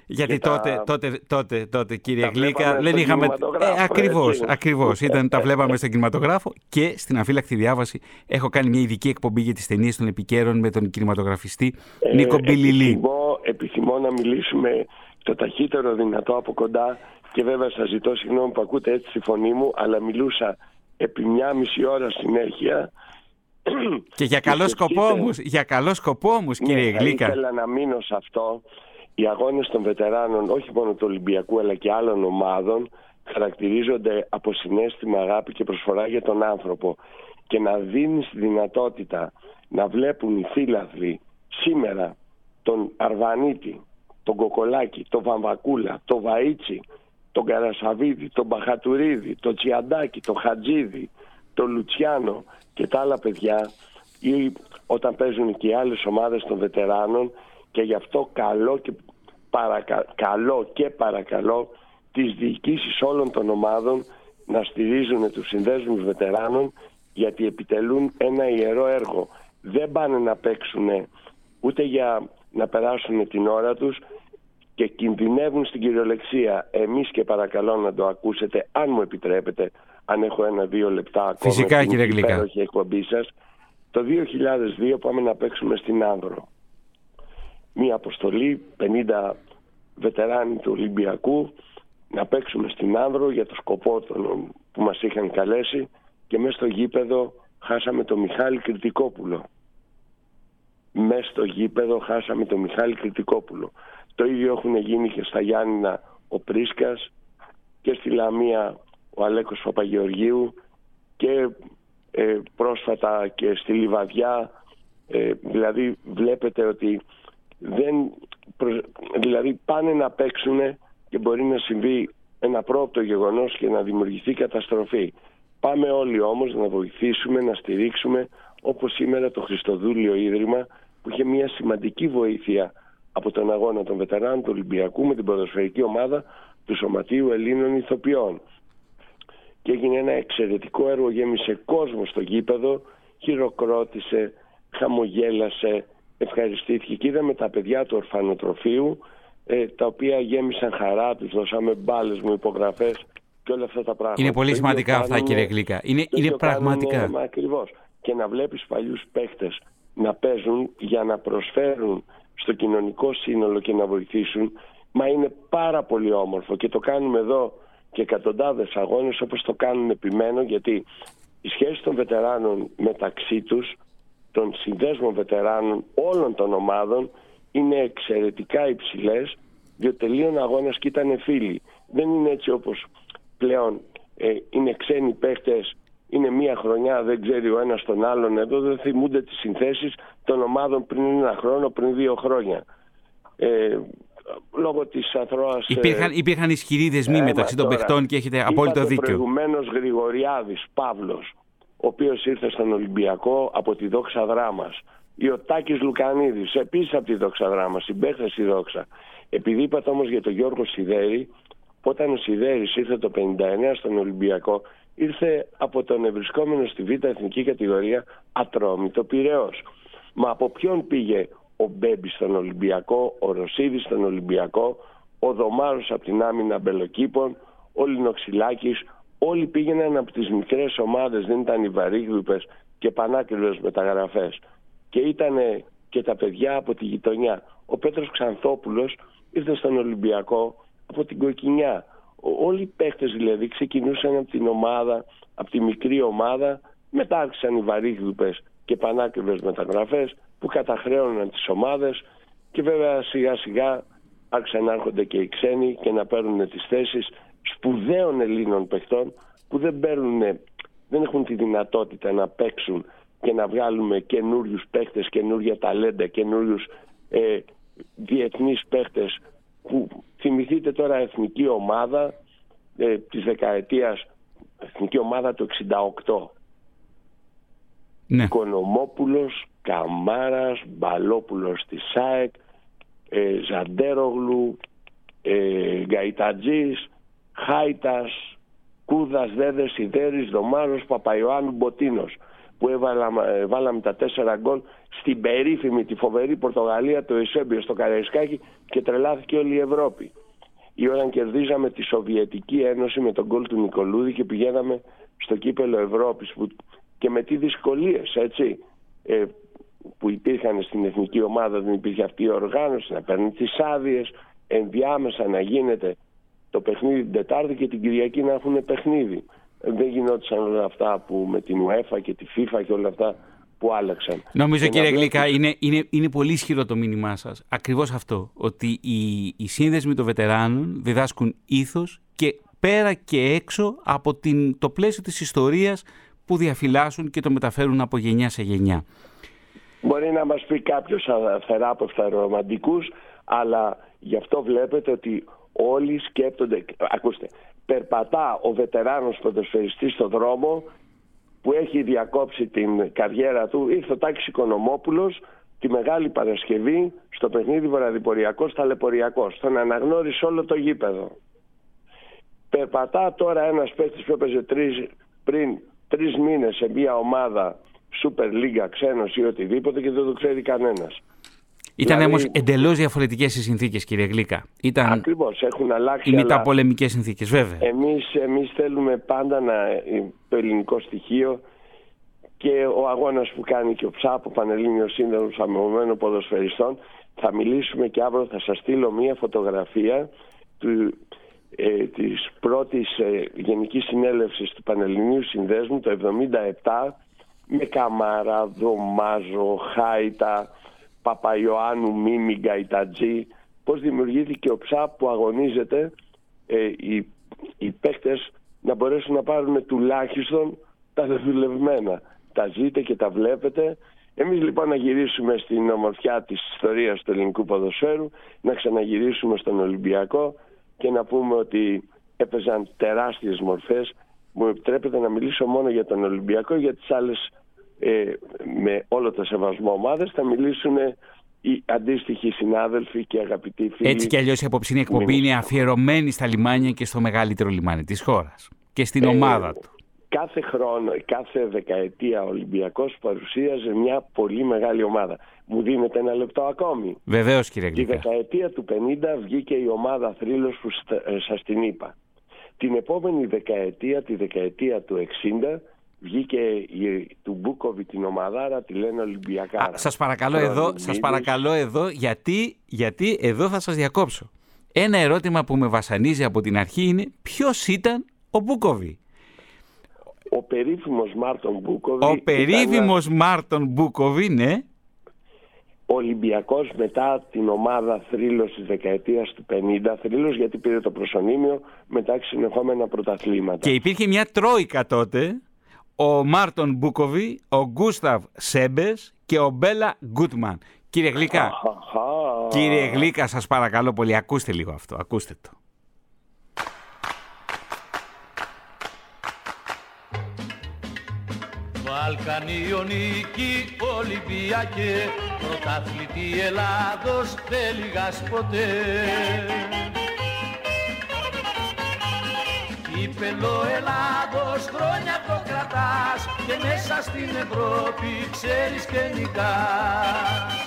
Γιατί Και τα- τότε, τότε, τότε, τότε, κύριε τα Γλίκα, βλέπαμε δεν στον είχαμε. κινηματογράφο, Ε, ακριβώς, έτσι. ακριβώς. Ήταν, τα βλέπαμε στον κινηματογράφο και στην αφύλακτη διάβαση έχω κάνει μια ειδική εκπομπή για τις ταινίες των επικαίρων με τον κινηματογραφιστή Ε, Νίκο Μπιλιλί. Επιθυμώ, επιθυμώ να μιλήσουμε το ταχύτερο δυνατό από κοντά και βέβαια σας ζητώ συγγνώμη που ακούτε έτσι τη φωνή μου, αλλά μιλούσα επί μια μισή ώρα συνέχεια. Και για καλό σκοπό σκεφτείτε- όμως, για καλό σκοπό όμως, κύριε ναι, Γλίκα. Ήθελα να μείνω σε αυτό. Οι αγώνες των βετεράνων, όχι μόνο του Ολυμπιακού αλλά και άλλων ομάδων, χαρακτηρίζονται από συνέστημα, αγάπη και προσφορά για τον άνθρωπο. Και να δίνεις τη δυνατότητα να βλέπουν οι φίλαθλοι σήμερα τον Αρβανίτη, τον Κοκολάκη, τον Βαμβακούλα, τον Βαΐτσι, τον Καρασαβίδη, τον Μπαχατουρίδη, τον Τσιαντάκη, τον Χατζίδη, τον Λουτσιάνο και τα άλλα παιδιά ή όταν παίζουν και οι άλλες ομάδες των βετεράνων και γι' αυτό καλό και, παρακα... καλό και παρακαλώ τις διοικήσεις όλων των ομάδων να στηρίζουν τους συνδέσμους βετεράνων γιατί επιτελούν ένα ιερό έργο. Δεν πάνε να παίξουν ούτε για να περάσουν την ώρα τους και κινδυνεύουν στην κυριολεξία. Εμείς και παρακαλώ να το ακούσετε, αν μου επιτρέπετε, αν έχω ένα-δύο λεπτά ακόμα Φυσικά, στην κύριε Γλυκά. υπέροχη εκπομπή σας. Το 2002 πάμε να παίξουμε στην Άνδρο. Μία αποστολή, 50 βετεράνοι του Ολυμπιακού, να παίξουμε στην Άνδρο για το σκοπό των, που μας είχαν καλέσει και μέσα στο γήπεδο χάσαμε τον Μιχάλη Κρητικόπουλο. Μέσα στο γήπεδο χάσαμε τον Μιχάλη Κρητικόπουλο. Το ίδιο έχουν γίνει και στα Γιάννηνα ο Πρίσκας και στη Λαμία ο Αλέκος Παπαγεωργίου και ε, πρόσφατα και στη Λιβαδιά ε, δηλαδή βλέπετε ότι δεν προ- δηλαδή πάνε να παίξουν και μπορεί να συμβεί ένα πρώτο γεγονός και να δημιουργηθεί καταστροφή. Πάμε όλοι όμως να βοηθήσουμε, να στηρίξουμε όπως σήμερα το Χριστοδούλιο Ίδρυμα που είχε μια σημαντική βοήθεια από τον αγώνα των βετεράνων του Ολυμπιακού με την ποδοσφαιρική ομάδα του Σωματείου Ελλήνων Ηθοποιών και έγινε ένα εξαιρετικό έργο, γέμισε κόσμο στο γήπεδο, χειροκρότησε, χαμογέλασε, ευχαριστήθηκε και είδαμε τα παιδιά του ορφανοτροφείου ε, τα οποία γέμισαν χαρά, τους δώσαμε μπάλες μου υπογραφές και όλα αυτά τα πράγματα. Είναι πολύ Το ίδιο σημαντικά αυτά, κάνουμε- κύριε Γλίκα. Είναι, το είναι ίδιο πραγματικά. κάνουμε, μα ακριβώς. Και να βλέπεις παλιούς παίχτες να παίζουν για να προσφέρουν στο κοινωνικό σύνολο και να βοηθήσουν, μα είναι πάρα πολύ όμορφο και το κάνουμε εδώ και εκατοντάδες αγώνες όπως το κάνουν επιμένω γιατί οι σχέσεις των βετεράνων μεταξύ τους, των συνδέσμων βετεράνων όλων των ομάδων είναι εξαιρετικά υψηλές διότι τελείων αγώνας και ήταν φίλοι. Δεν είναι έτσι όπως πλέον ε, είναι ξένοι παίχτες είναι μία χρονιά, δεν ξέρει ο ένας τον άλλον εδώ, δεν θυμούνται τις συνθέσεις των ομάδων πριν ένα χρόνο, πριν δύο χρόνια. Ε, λόγω της αθρώας... ε, Υπήρχαν, υπήρχαν ισχυροί δεσμοί έμα μεταξύ των τώρα. παιχτών και έχετε απόλυτο Είπατε δίκιο. προηγουμένως Γρηγοριάδης Παύλος, ο οποίος ήρθε στον Ολυμπιακό από τη δόξα δράμας. ή ο Τάκης Λουκανίδης, επίσης από τη δόξα δράμα, συμπαίχτες στη δόξα. Επειδή είπατε όμως για τον Γιώργο Σιδέρη, όταν ο Σιδέρης ήρθε το 59 στον Ολυμπιακό, ήρθε από τον ευρισκόμενο στη Β' Εθνική Κατηγορία Ατρόμητο Πυραιός. Μα από ποιον πήγε ο Μπέμπης στον Ολυμπιακό, ο Ρωσίδης στον Ολυμπιακό, ο Δωμάρος από την άμυνα Μπελοκήπων, ο Λινοξυλάκης, όλοι πήγαιναν από τις μικρές ομάδες, δεν ήταν οι βαρύγλουπες και πανάκριβες μεταγραφές. Και ήταν και τα παιδιά από τη γειτονιά. Ο Πέτρος Ξανθόπουλος ήρθε στον Ολυμπιακό από την Κοκκινιά. Όλοι οι παίχτες δηλαδή ξεκινούσαν από την ομάδα, από τη μικρή ομάδα, μετά άρχισαν οι βαρύγλουπες και πανάκριβες μεταγραφές που καταχρέωναν τις ομάδες και βέβαια σιγά σιγά άρχισαν να έρχονται και οι ξένοι και να παίρνουν τις θέσεις σπουδαίων Ελλήνων παιχτών που δεν παίρνουν, δεν έχουν τη δυνατότητα να παίξουν και να βγάλουμε καινούριους παίχτες, καινούργια ταλέντα, καινούριους ε, διεθνείς παίχτες που θυμηθείτε τώρα εθνική ομάδα ε, της δεκαετίας, εθνική ομάδα του 68. Ναι. Κονομόπουλος, Καμάρας, Μπαλόπουλος της ΣΑΕΚ, ε, Ζαντέρογλου, ε, Γκαϊτατζής, Χάιτας, Κούδας, Δέδες, Σιδέρης, Δωμάρος, Παπαϊωάννου, Μποτίνος που έβαλα, ε, βάλαμε τα τέσσερα γκολ στην περίφημη, τη φοβερή Πορτογαλία, το Εσέμπιο στο Καραϊσκάκι και τρελάθηκε όλη η Ευρώπη. Ή όταν κερδίζαμε τη Σοβιετική Ένωση με τον γκολ του Νικολούδη και πηγαίναμε στο κύπελο Ευρώπης που, και με τι δυσκολίες, έτσι, ε, που υπήρχαν στην εθνική ομάδα, δεν υπήρχε αυτή η οργάνωση, να παίρνει τις άδειες, ενδιάμεσα να γίνεται το παιχνίδι την Τετάρτη και την Κυριακή να έχουν παιχνίδι. Δεν γινόντουσαν όλα αυτά που με την UEFA και τη FIFA και όλα αυτά που άλλαξαν. Νομίζω κύριε Γλυκά, είναι, είναι, είναι πολύ ισχυρό το μήνυμά σας. Ακριβώς αυτό, ότι οι, οι σύνδεσμοι των βετεράνων διδάσκουν ήθος και πέρα και έξω από την, το πλαίσιο της ιστορίας που διαφυλάσσουν και το μεταφέρουν από γενιά σε γενιά. Μπορεί να μας πει κάποιος θεράπευτα ρομαντικούς, αλλά γι' αυτό βλέπετε ότι όλοι σκέπτονται, ακούστε, περπατά ο βετεράνος ποδοσφαιριστής στο δρόμο που έχει διακόψει την καριέρα του, ήρθε ο Τάκης Οικονομόπουλος τη Μεγάλη Παρασκευή στο παιχνίδι Βορειαδιποριακός Ταλαιπωριακός. Τον αναγνώρισε όλο το γήπεδο. Περπατά τώρα ένας παίκτης που έπαιζε τρεις, πριν τρεις μήνες σε μια ομάδα Super League ξένος ή οτιδήποτε και δεν το ξέρει κανένας. Ήταν δηλαδή... όμως εντελώς διαφορετικές οι συνθήκες, κύριε Γλίκα. Ήταν... Ακριβώς, έχουν αλλάξει. Οι μεταπολεμικές συνθήκες, βέβαια. Εμείς εμείς θέλουμε πάντα να, το ελληνικό στοιχείο και ο αγώνας που κάνει και ο ΨΑΠ, ο Πανελλήνιος Σύνδεσμος Αμοιβωμένων Ποδοσφαιριστών. Θα μιλήσουμε και αύριο θα σας στείλω μία φωτογραφία του, ε, της πρώτης ε, Γενικής Συνέλευσης του Πανελληνίου Συνδέσμου το 1977 με Καμάρα, Δωμάζο, Χάιτα, Παπαϊωάννου, Μίμη, Γκαϊτατζή, πώς δημιουργήθηκε ο ΨΑΠ που αγωνίζεται ε, οι, οι παίκτες να μπορέσουν να πάρουν τουλάχιστον τα δεδουλευμένα. Τα ζείτε και τα βλέπετε. Εμείς λοιπόν να γυρίσουμε στην ομορφιά της ιστορίας του ελληνικού ποδοσφαίρου, να ξαναγυρίσουμε στον Ολυμπιακό και να πούμε ότι έπαιζαν τεράστιες μορφές. Μου επιτρέπετε να μιλήσω μόνο για τον Ολυμπιακό, για τις άλλες ε, με όλο το σεβασμό ομάδες θα μιλήσουν οι αντίστοιχοι συνάδελφοι και αγαπητοί φίλοι. Έτσι κι αλλιώς η απόψινή εκπομπή είναι αφιερωμένη στα λιμάνια και στο μεγαλύτερο λιμάνι της χώρας και στην ε, ομάδα του. Κάθε χρόνο, κάθε δεκαετία ο Ολυμπιακός παρουσίαζε μια πολύ μεγάλη ομάδα. Μου δίνετε ένα λεπτό ακόμη. Βεβαίως κύριε Γλυκά. Τη δεκαετία του 50 βγήκε η ομάδα Θρύλος που ε, σας την είπα. Την επόμενη δεκαετία, τη δεκαετία του 60, βγήκε η, του Μπούκοβι την ομαδάρα, τη λένε Ολυμπιακάρα. Α, σας παρακαλώ εδώ, σας παρακαλώ εδώ γιατί, γιατί εδώ θα σας διακόψω. Ένα ερώτημα που με βασανίζει από την αρχή είναι ποιος ήταν ο Μπούκοβι. Ο περίφημος Μάρτον Μπούκοβι. Ο περίφημος Μάρτον Μπούκοβι, ναι. Ολυμπιακός μετά την ομάδα θρύλος της δεκαετίας του 50, θρύλος γιατί πήρε το προσωνύμιο μετά συνεχόμενα πρωταθλήματα. Και υπήρχε μια τρόικα τότε ο Μάρτον Μπούκοβι, ο Γκούσταβ Σέμπες και ο Μπέλα Γκούτμαν. Κύριε Γλίκα, κύριε Γλίκα, σας παρακαλώ πολύ, ακούστε λίγο αυτό, ακούστε το. Βαλκανιονική Ολυμπιακέ Πρωταθλητή Ελλάδος δεν λιγάς ποτέ Κύπελο Ελλάδος χρόνια το κρατάς Και μέσα στην Ευρώπη ξέρεις και νικάς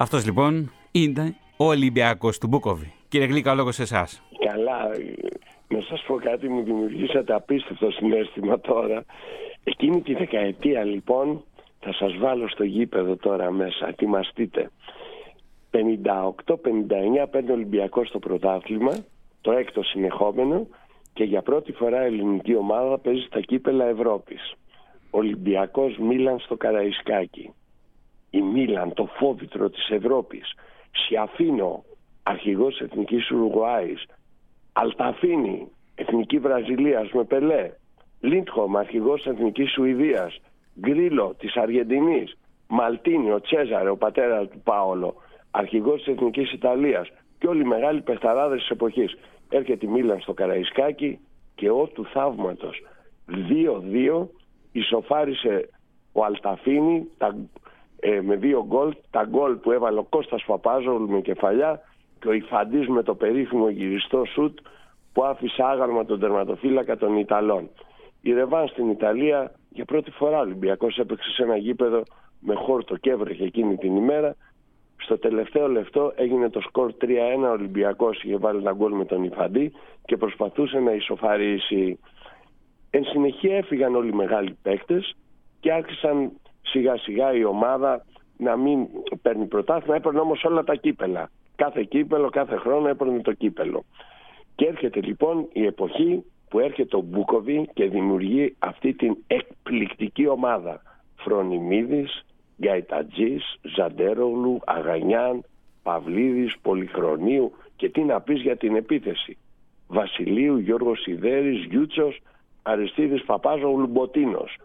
Αυτός λοιπόν είναι ο Ολυμπιακός του Μπούκοβι. Κύριε Γλίκα, ο λόγος σε εσάς. Καλά, να σας πω κάτι, μου δημιουργήσατε απίστευτο συνέστημα τώρα. Εκείνη τη δεκαετία λοιπόν, θα σας βάλω στο γήπεδο τώρα μέσα, ετοιμαστείτε. 58-59 παίρνει ο Ολυμπιακός στο πρωτάθλημα, το έκτο συνεχόμενο και για πρώτη φορά η ελληνική ομάδα παίζει στα κύπελα Ευρώπης. Ολυμπιακός Μίλαν στο Καραϊσκάκι. Η Μίλαν, το φόβητρο της Ευρώπης. Σιαφίνο, αρχηγός εθνικής Ουρουγουάης. Αλταφίνη, εθνική Βραζιλίας με Πελέ. Λίντχομ, αρχηγός εθνικής Σουηδίας. Γκρίλο της Αργεντινής. Μαλτίνι, ο Τσέζαρε, ο πατέρας του Πάολο. Αρχηγός της εθνικής Ιταλίας. Και όλοι οι μεγάλοι παιχταράδες της εποχής. Έρχεται η Μίλαν στο Καραϊσκάκι και ό του θαύματος. 2-2 ισοφάρισε ο Αλταφίνη τα, ε, με δύο γκολ. Τα γκολ που έβαλε ο Κώστας Παπάζογλου με κεφαλιά και ο Ιφαντής με το περίφημο γυριστό σουτ που άφησε άγαλμα τον τερματοφύλακα των Ιταλών. Η Ρεβάν στην Ιταλία για πρώτη φορά ο Ολυμπιακός έπαιξε σε ένα γήπεδο με χόρτο και έβρεχε εκείνη την ημέρα. Στο τελευταίο λεπτό έγινε το σκορ 3-1 ο Ολυμπιακός είχε βάλει ένα γκολ με τον Ιφαντή και προσπαθούσε να ισοφαρίσει. Εν συνεχεία έφυγαν όλοι οι μεγάλοι παίκτες και άρχισαν σιγά σιγά η ομάδα να μην παίρνει πρωτάθλημα, έπαιρνε όμως όλα τα κύπελα. Κάθε κύπελο, κάθε χρόνο έπαιρνε το κύπελο. Και έρχεται λοιπόν η εποχή που έρχεται ο Μπούκοβι και δημιουργεί αυτή την εκπληκτική ομάδα. Φρονιμίδης, Γκαϊτατζής, Ζαντέρογλου, Αγανιάν, Παυλίδης, Πολυχρονίου και τι να πεις για την επίθεση. Βασιλείου, Γιώργος Σιδέρης, Γιούτσος, Αριστίδης Παπάζογλου, Μποτίνος.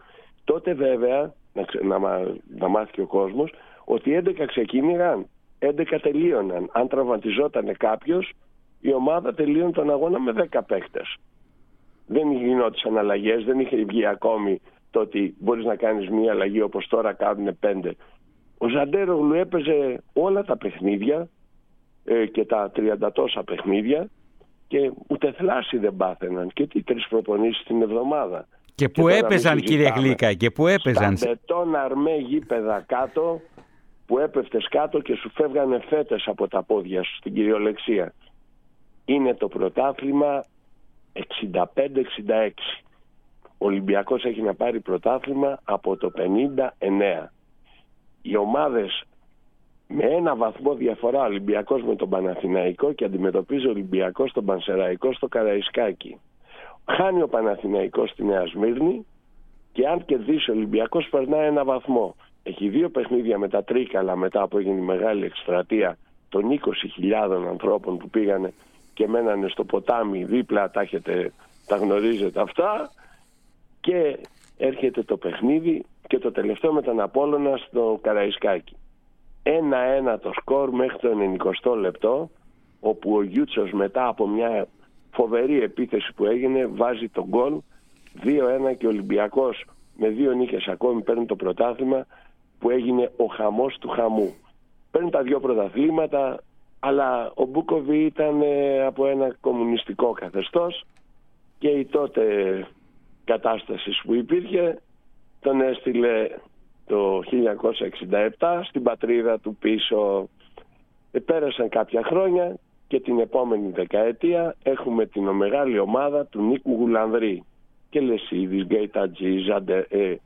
Τότε βέβαια, να, να, να μάθει και ο κόσμος, ότι 11 ξεκίνηγαν, 11 τελείωναν. Αν τραυματιζόταν κάποιος, η ομάδα τελείωνε τον αγώνα με 10 παίκτες. Δεν γινόντουσαν αλλαγές, δεν είχε βγει ακόμη το ότι μπορείς να κάνεις μία αλλαγή όπως τώρα κάνουν πέντε. Ο Ζαντέρογλου έπαιζε όλα τα παιχνίδια ε, και τα τριάντα τόσα παιχνίδια και ούτε θλάση δεν πάθαιναν και τι τρεις προπονήσεις την εβδομάδα. Και πού έπαιζαν κύριε Γλίκα και πού έπαιζαν. Στα μπετόν αρμέ γήπεδα κάτω που έπεφτες κάτω και σου φεύγανε φέτες από τα πόδια σου στην κυριολεξία. Είναι το πρωτάθλημα 65-66. Ο Ολυμπιακός έχει να πάρει πρωτάθλημα από το 59. Οι ομάδες με ένα βαθμό διαφορά ο Ολυμπιακός με τον Παναθηναϊκό και αντιμετωπίζει ο Ολυμπιακός τον Πανσεραϊκό στο Καραϊσκάκι. Χάνει ο Παναθηναϊκός στη Νέα Σμύρνη και αν κερδίσει ο Ολυμπιακός περνάει ένα βαθμό. Έχει δύο παιχνίδια με τα Τρίκαλα μετά που έγινε η μεγάλη εκστρατεία των 20.000 ανθρώπων που πήγανε και μένανε στο ποτάμι δίπλα, τα, έχετε, τα γνωρίζετε αυτά και έρχεται το παιχνίδι και το τελευταίο με τον Απόλλωνα στο Καραϊσκάκι. Ένα-ένα το σκορ μέχρι το 90 λεπτό όπου ο Γιούτσος μετά από μια φοβερή επίθεση που έγινε βάζει τον γκολ 2-1 και ο Ολυμπιακός με δύο νίκες ακόμη παίρνει το πρωτάθλημα που έγινε ο χαμός του χαμού. Παίρνει τα δύο πρωταθλήματα αλλά ο Μπούκοβι ήταν ε, από ένα κομμουνιστικό καθεστώς και η τότε κατάστασης που υπήρχε τον έστειλε το 1967 στην πατρίδα του πίσω. Ε, πέρασαν κάποια χρόνια και την επόμενη δεκαετία έχουμε την μεγάλη ομάδα του Νίκου Γουλανδρή. Και Λεσίδης, Γκέιτατζή, Ζαντε, ε,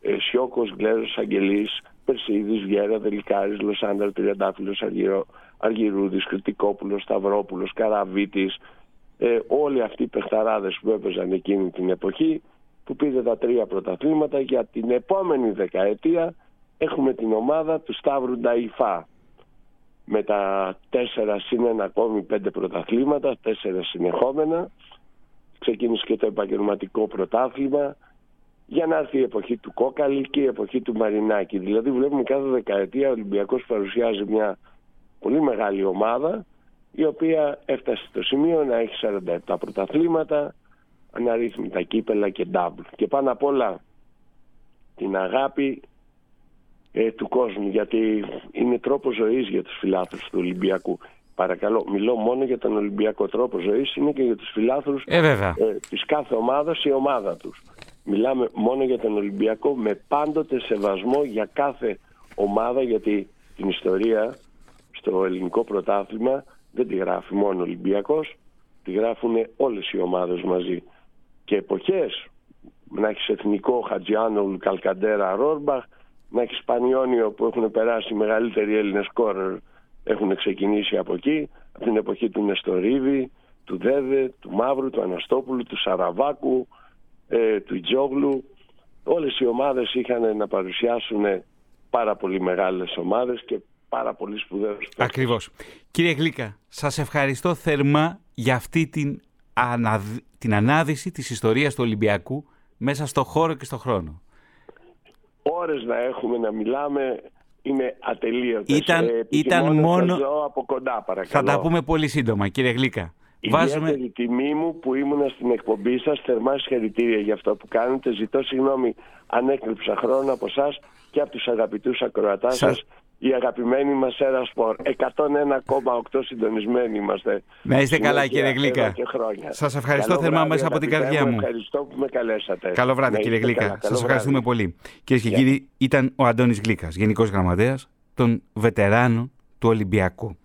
ε, Σιώκος, Γκλέρος, Αγγελής, Περσίδης, Βιέρα, Δελικάρης, Λοσάνδρ, Τριαντάφυλλος, Αργυρό, Αργυρούδης, Κρητικόπουλος, Σταυρόπουλος, Καραβίτης, ε, όλοι αυτοί οι παιχταράδες που έπαιζαν εκείνη την εποχή που πήρε τα τρία πρωταθλήματα για την επόμενη δεκαετία έχουμε την ομάδα του Σταύρου Νταϊφά με τα τέσσερα συν ένα ακόμη πέντε πρωταθλήματα, τέσσερα συνεχόμενα. Ξεκίνησε και το επαγγελματικό πρωτάθλημα για να έρθει η εποχή του Κόκαλη και η εποχή του Μαρινάκη. Δηλαδή βλέπουμε κάθε δεκαετία ο Ολυμπιακός παρουσιάζει μια πολύ μεγάλη ομάδα η οποία έφτασε στο σημείο να έχει 47 πρωταθλήματα, αναρρύθμιτα κύπελα και ντάμπλ. Και πάνω απ' όλα την αγάπη ε, του κόσμου γιατί είναι τρόπο ζωής για τους φιλάθλους του Ολυμπιακού. Παρακαλώ, μιλώ μόνο για τον Ολυμπιακό τρόπο ζωής, είναι και για τους φιλάθλους ε, βέβαια. ε, της κάθε ομάδας η ομάδα τους. Μιλάμε μόνο για τον Ολυμπιακό με πάντοτε σεβασμό για κάθε ομάδα γιατί την ιστορία στο ελληνικό πρωτάθλημα δεν τη γράφει μόνο ο Ολυμπιακός, τη γράφουν όλες οι ομάδες μαζί. Και εποχές, να έχεις εθνικό Χατζιάνολ, Καλκαντέρα, Ρόρμπαχ, να έχει Σπανιόνιο που έχουν περάσει οι μεγαλύτεροι Έλληνες κόρερ, έχουν ξεκινήσει από εκεί, από την εποχή του Νεστορίδη, του Δέδε, του Μαύρου, του Αναστόπουλου, του Σαραβάκου, ε, του Ιτζόγλου. Όλες οι ομάδες είχαν να παρουσιάσουν πάρα πολύ μεγάλες ομάδες και πάρα πολύ σπουδαίους. Ακριβώς. Κύριε Γλίκα, σας ευχαριστώ θερμά για αυτή την, την ανάδυση της ιστορίας του Ολυμπιακού μέσα στο χώρο και στο χρόνο. Ώρες να έχουμε να μιλάμε είναι ατελείωτες. Ήταν, ε, ήταν μόνο... από κοντά παρακαλώ. Θα τα πούμε πολύ σύντομα κύριε Γλίκα. Βάζουμε... Η τιμή μου που ήμουν στην εκπομπή σας, θερμά συγχαρητήρια για αυτό που κάνετε. Ζητώ συγγνώμη αν έκλειψα χρόνο από εσά και από τους αγαπητούς ακροατάς σας η αγαπημένη μας Έρα Σπορ. 101,8 συντονισμένοι είμαστε. Να είστε καλά κύριε Γλίκα. Σας ευχαριστώ Καλό θερμά μέσα από την καρδιά μου. Ευχαριστώ που με καλέσατε. Καλό βράδυ κύριε Γλίκα. Σας ευχαριστούμε πολύ. Κυρίες και κύριοι, ήταν ο Αντώνης Γλίκας, Γενικός Γραμματέας των βετεράνων του Ολυμπιακού.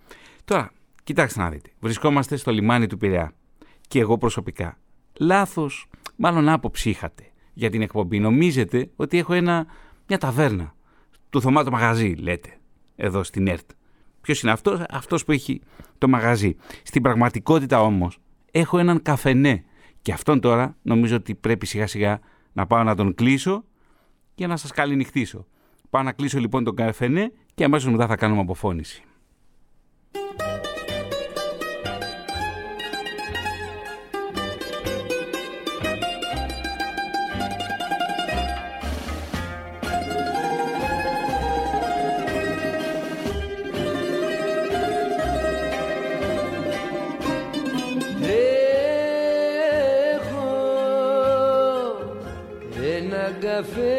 Τώρα, κοιτάξτε να δείτε. Βρισκόμαστε στο λιμάνι του Πειραιά. Και εγώ προσωπικά. Λάθος, μάλλον άποψη είχατε για την εκπομπή. Νομίζετε ότι έχω ένα, μια ταβέρνα. Του Θωμά το μαγαζί, λέτε εδώ στην ΕΡΤ. Ποιος είναι αυτός, αυτός που έχει το μαγαζί. Στην πραγματικότητα όμως έχω έναν καφενέ. Και αυτόν τώρα νομίζω ότι πρέπει σιγά σιγά να πάω να τον κλείσω και να σας καληνυχτήσω. Πάω να κλείσω λοιπόν τον καφενέ και αμέσως μετά θα κάνουμε αποφώνηση. fé.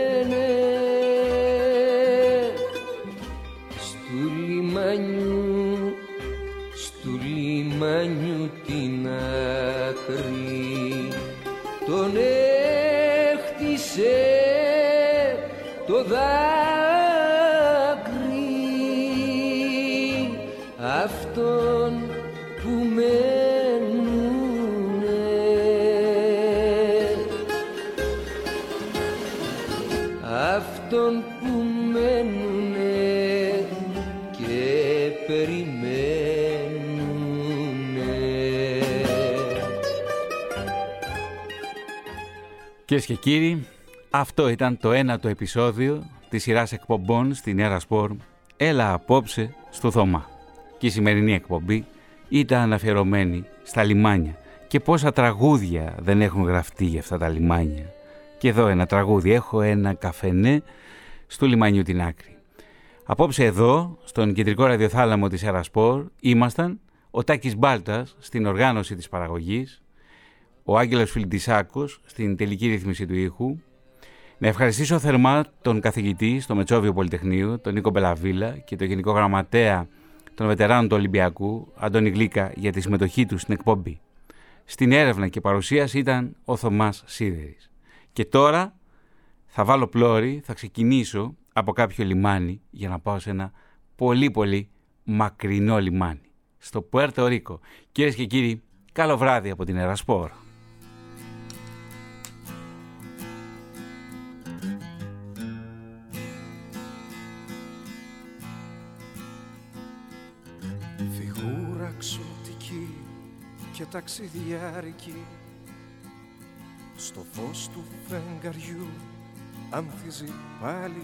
Κυρίες και κύριοι, αυτό ήταν το ένατο επεισόδιο της σειράς εκπομπών στην Έρα Σπορ «Έλα απόψε στο Θωμά». Και η σημερινή εκπομπή ήταν αφιερωμένη στα λιμάνια και πόσα τραγούδια δεν έχουν γραφτεί για αυτά τα λιμάνια. Και εδώ ένα τραγούδι, έχω ένα καφενέ στο λιμάνιο την άκρη. Απόψε εδώ, στον κεντρικό ραδιοθάλαμο της Σπορ, ήμασταν ο Τάκης Μπάλτας στην οργάνωση της παραγωγής, ο Άγγελος Φιλντισάκος στην τελική ρύθμιση του ήχου. Να ευχαριστήσω θερμά τον καθηγητή στο Μετσόβιο Πολυτεχνείου, τον Νίκο Μπελαβίλα και τον Γενικό Γραμματέα των Βετεράνων του Ολυμπιακού, Αντώνη Γλίκα, για τη συμμετοχή του στην εκπομπή. Στην έρευνα και παρουσίαση ήταν ο Θωμάς Σίδερης. Και τώρα θα βάλω πλώρη, θα ξεκινήσω από κάποιο λιμάνι για να πάω σε ένα πολύ πολύ μακρινό λιμάνι. Στο Πουέρτο Ρίκο. Κυρίες και κύριοι, καλό βράδυ από την Ερασπόρ. Ταξιδιάρικη. Στο φως του φεγγαριού ανθίζει πάλι.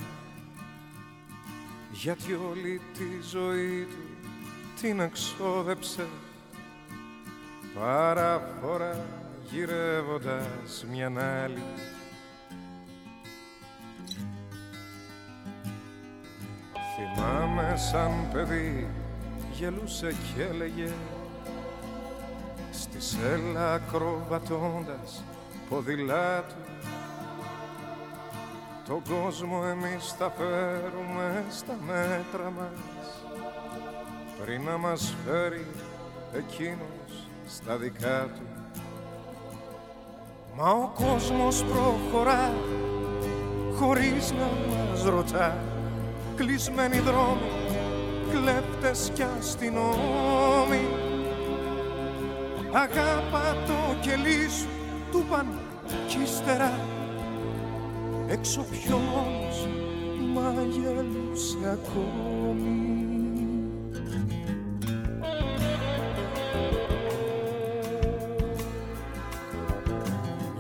Γιατί όλη τη ζωή του την εξόδεψε παραφορά γυρεύοντας μια άλλη. Θυμάμαι σαν παιδί γελούσε και έλεγε στη σέλα ακροβατώντας ποδηλάτου τον κόσμο εμείς θα φέρουμε στα μέτρα μας. Πριν να μας φέρει εκείνος στα δικά του. Μα ο κόσμος προχωρά χωρίς να μας ρωτά. Κλεισμένοι δρόμοι, κλέφτες κι αστυνόμοι Αγάπα το κελί σου του παν κι ύστερα. Έξω πιο μόνος μα γελούσε ακόμη.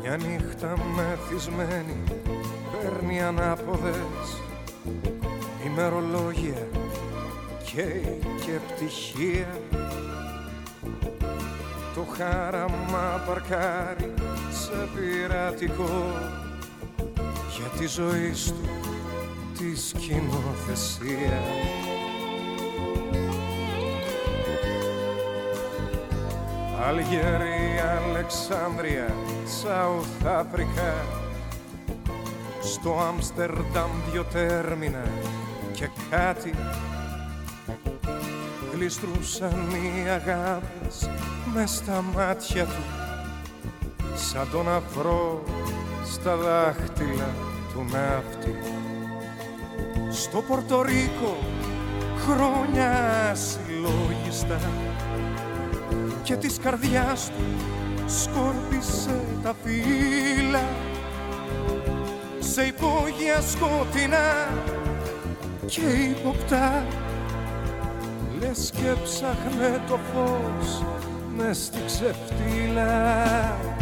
Μια νύχτα μεθυσμένη παίρνει ανάποδες ημερολόγια καίει και πτυχία. το χάραμα παρκάρει σε πειρατικό. Για τη ζωή του τη σκηνοθεσία. Αλγερία, Αλεξάνδρεια, Σαουθ Αφρικά στο Άμστερνταμ δυο τέρμινα και κάτι γλιστρούσαν οι αγάπες με στα μάτια του σαν τον αφρό στα δάχτυλα του ναύτη. Στο Πορτορίκο χρόνια συλλόγιστα και της καρδιάς του σκόρπισε τα φύλλα. Σε υπόγεια σκοτεινά και υποπτά λες και ψάχνε το φως μες στη ξεφτύλα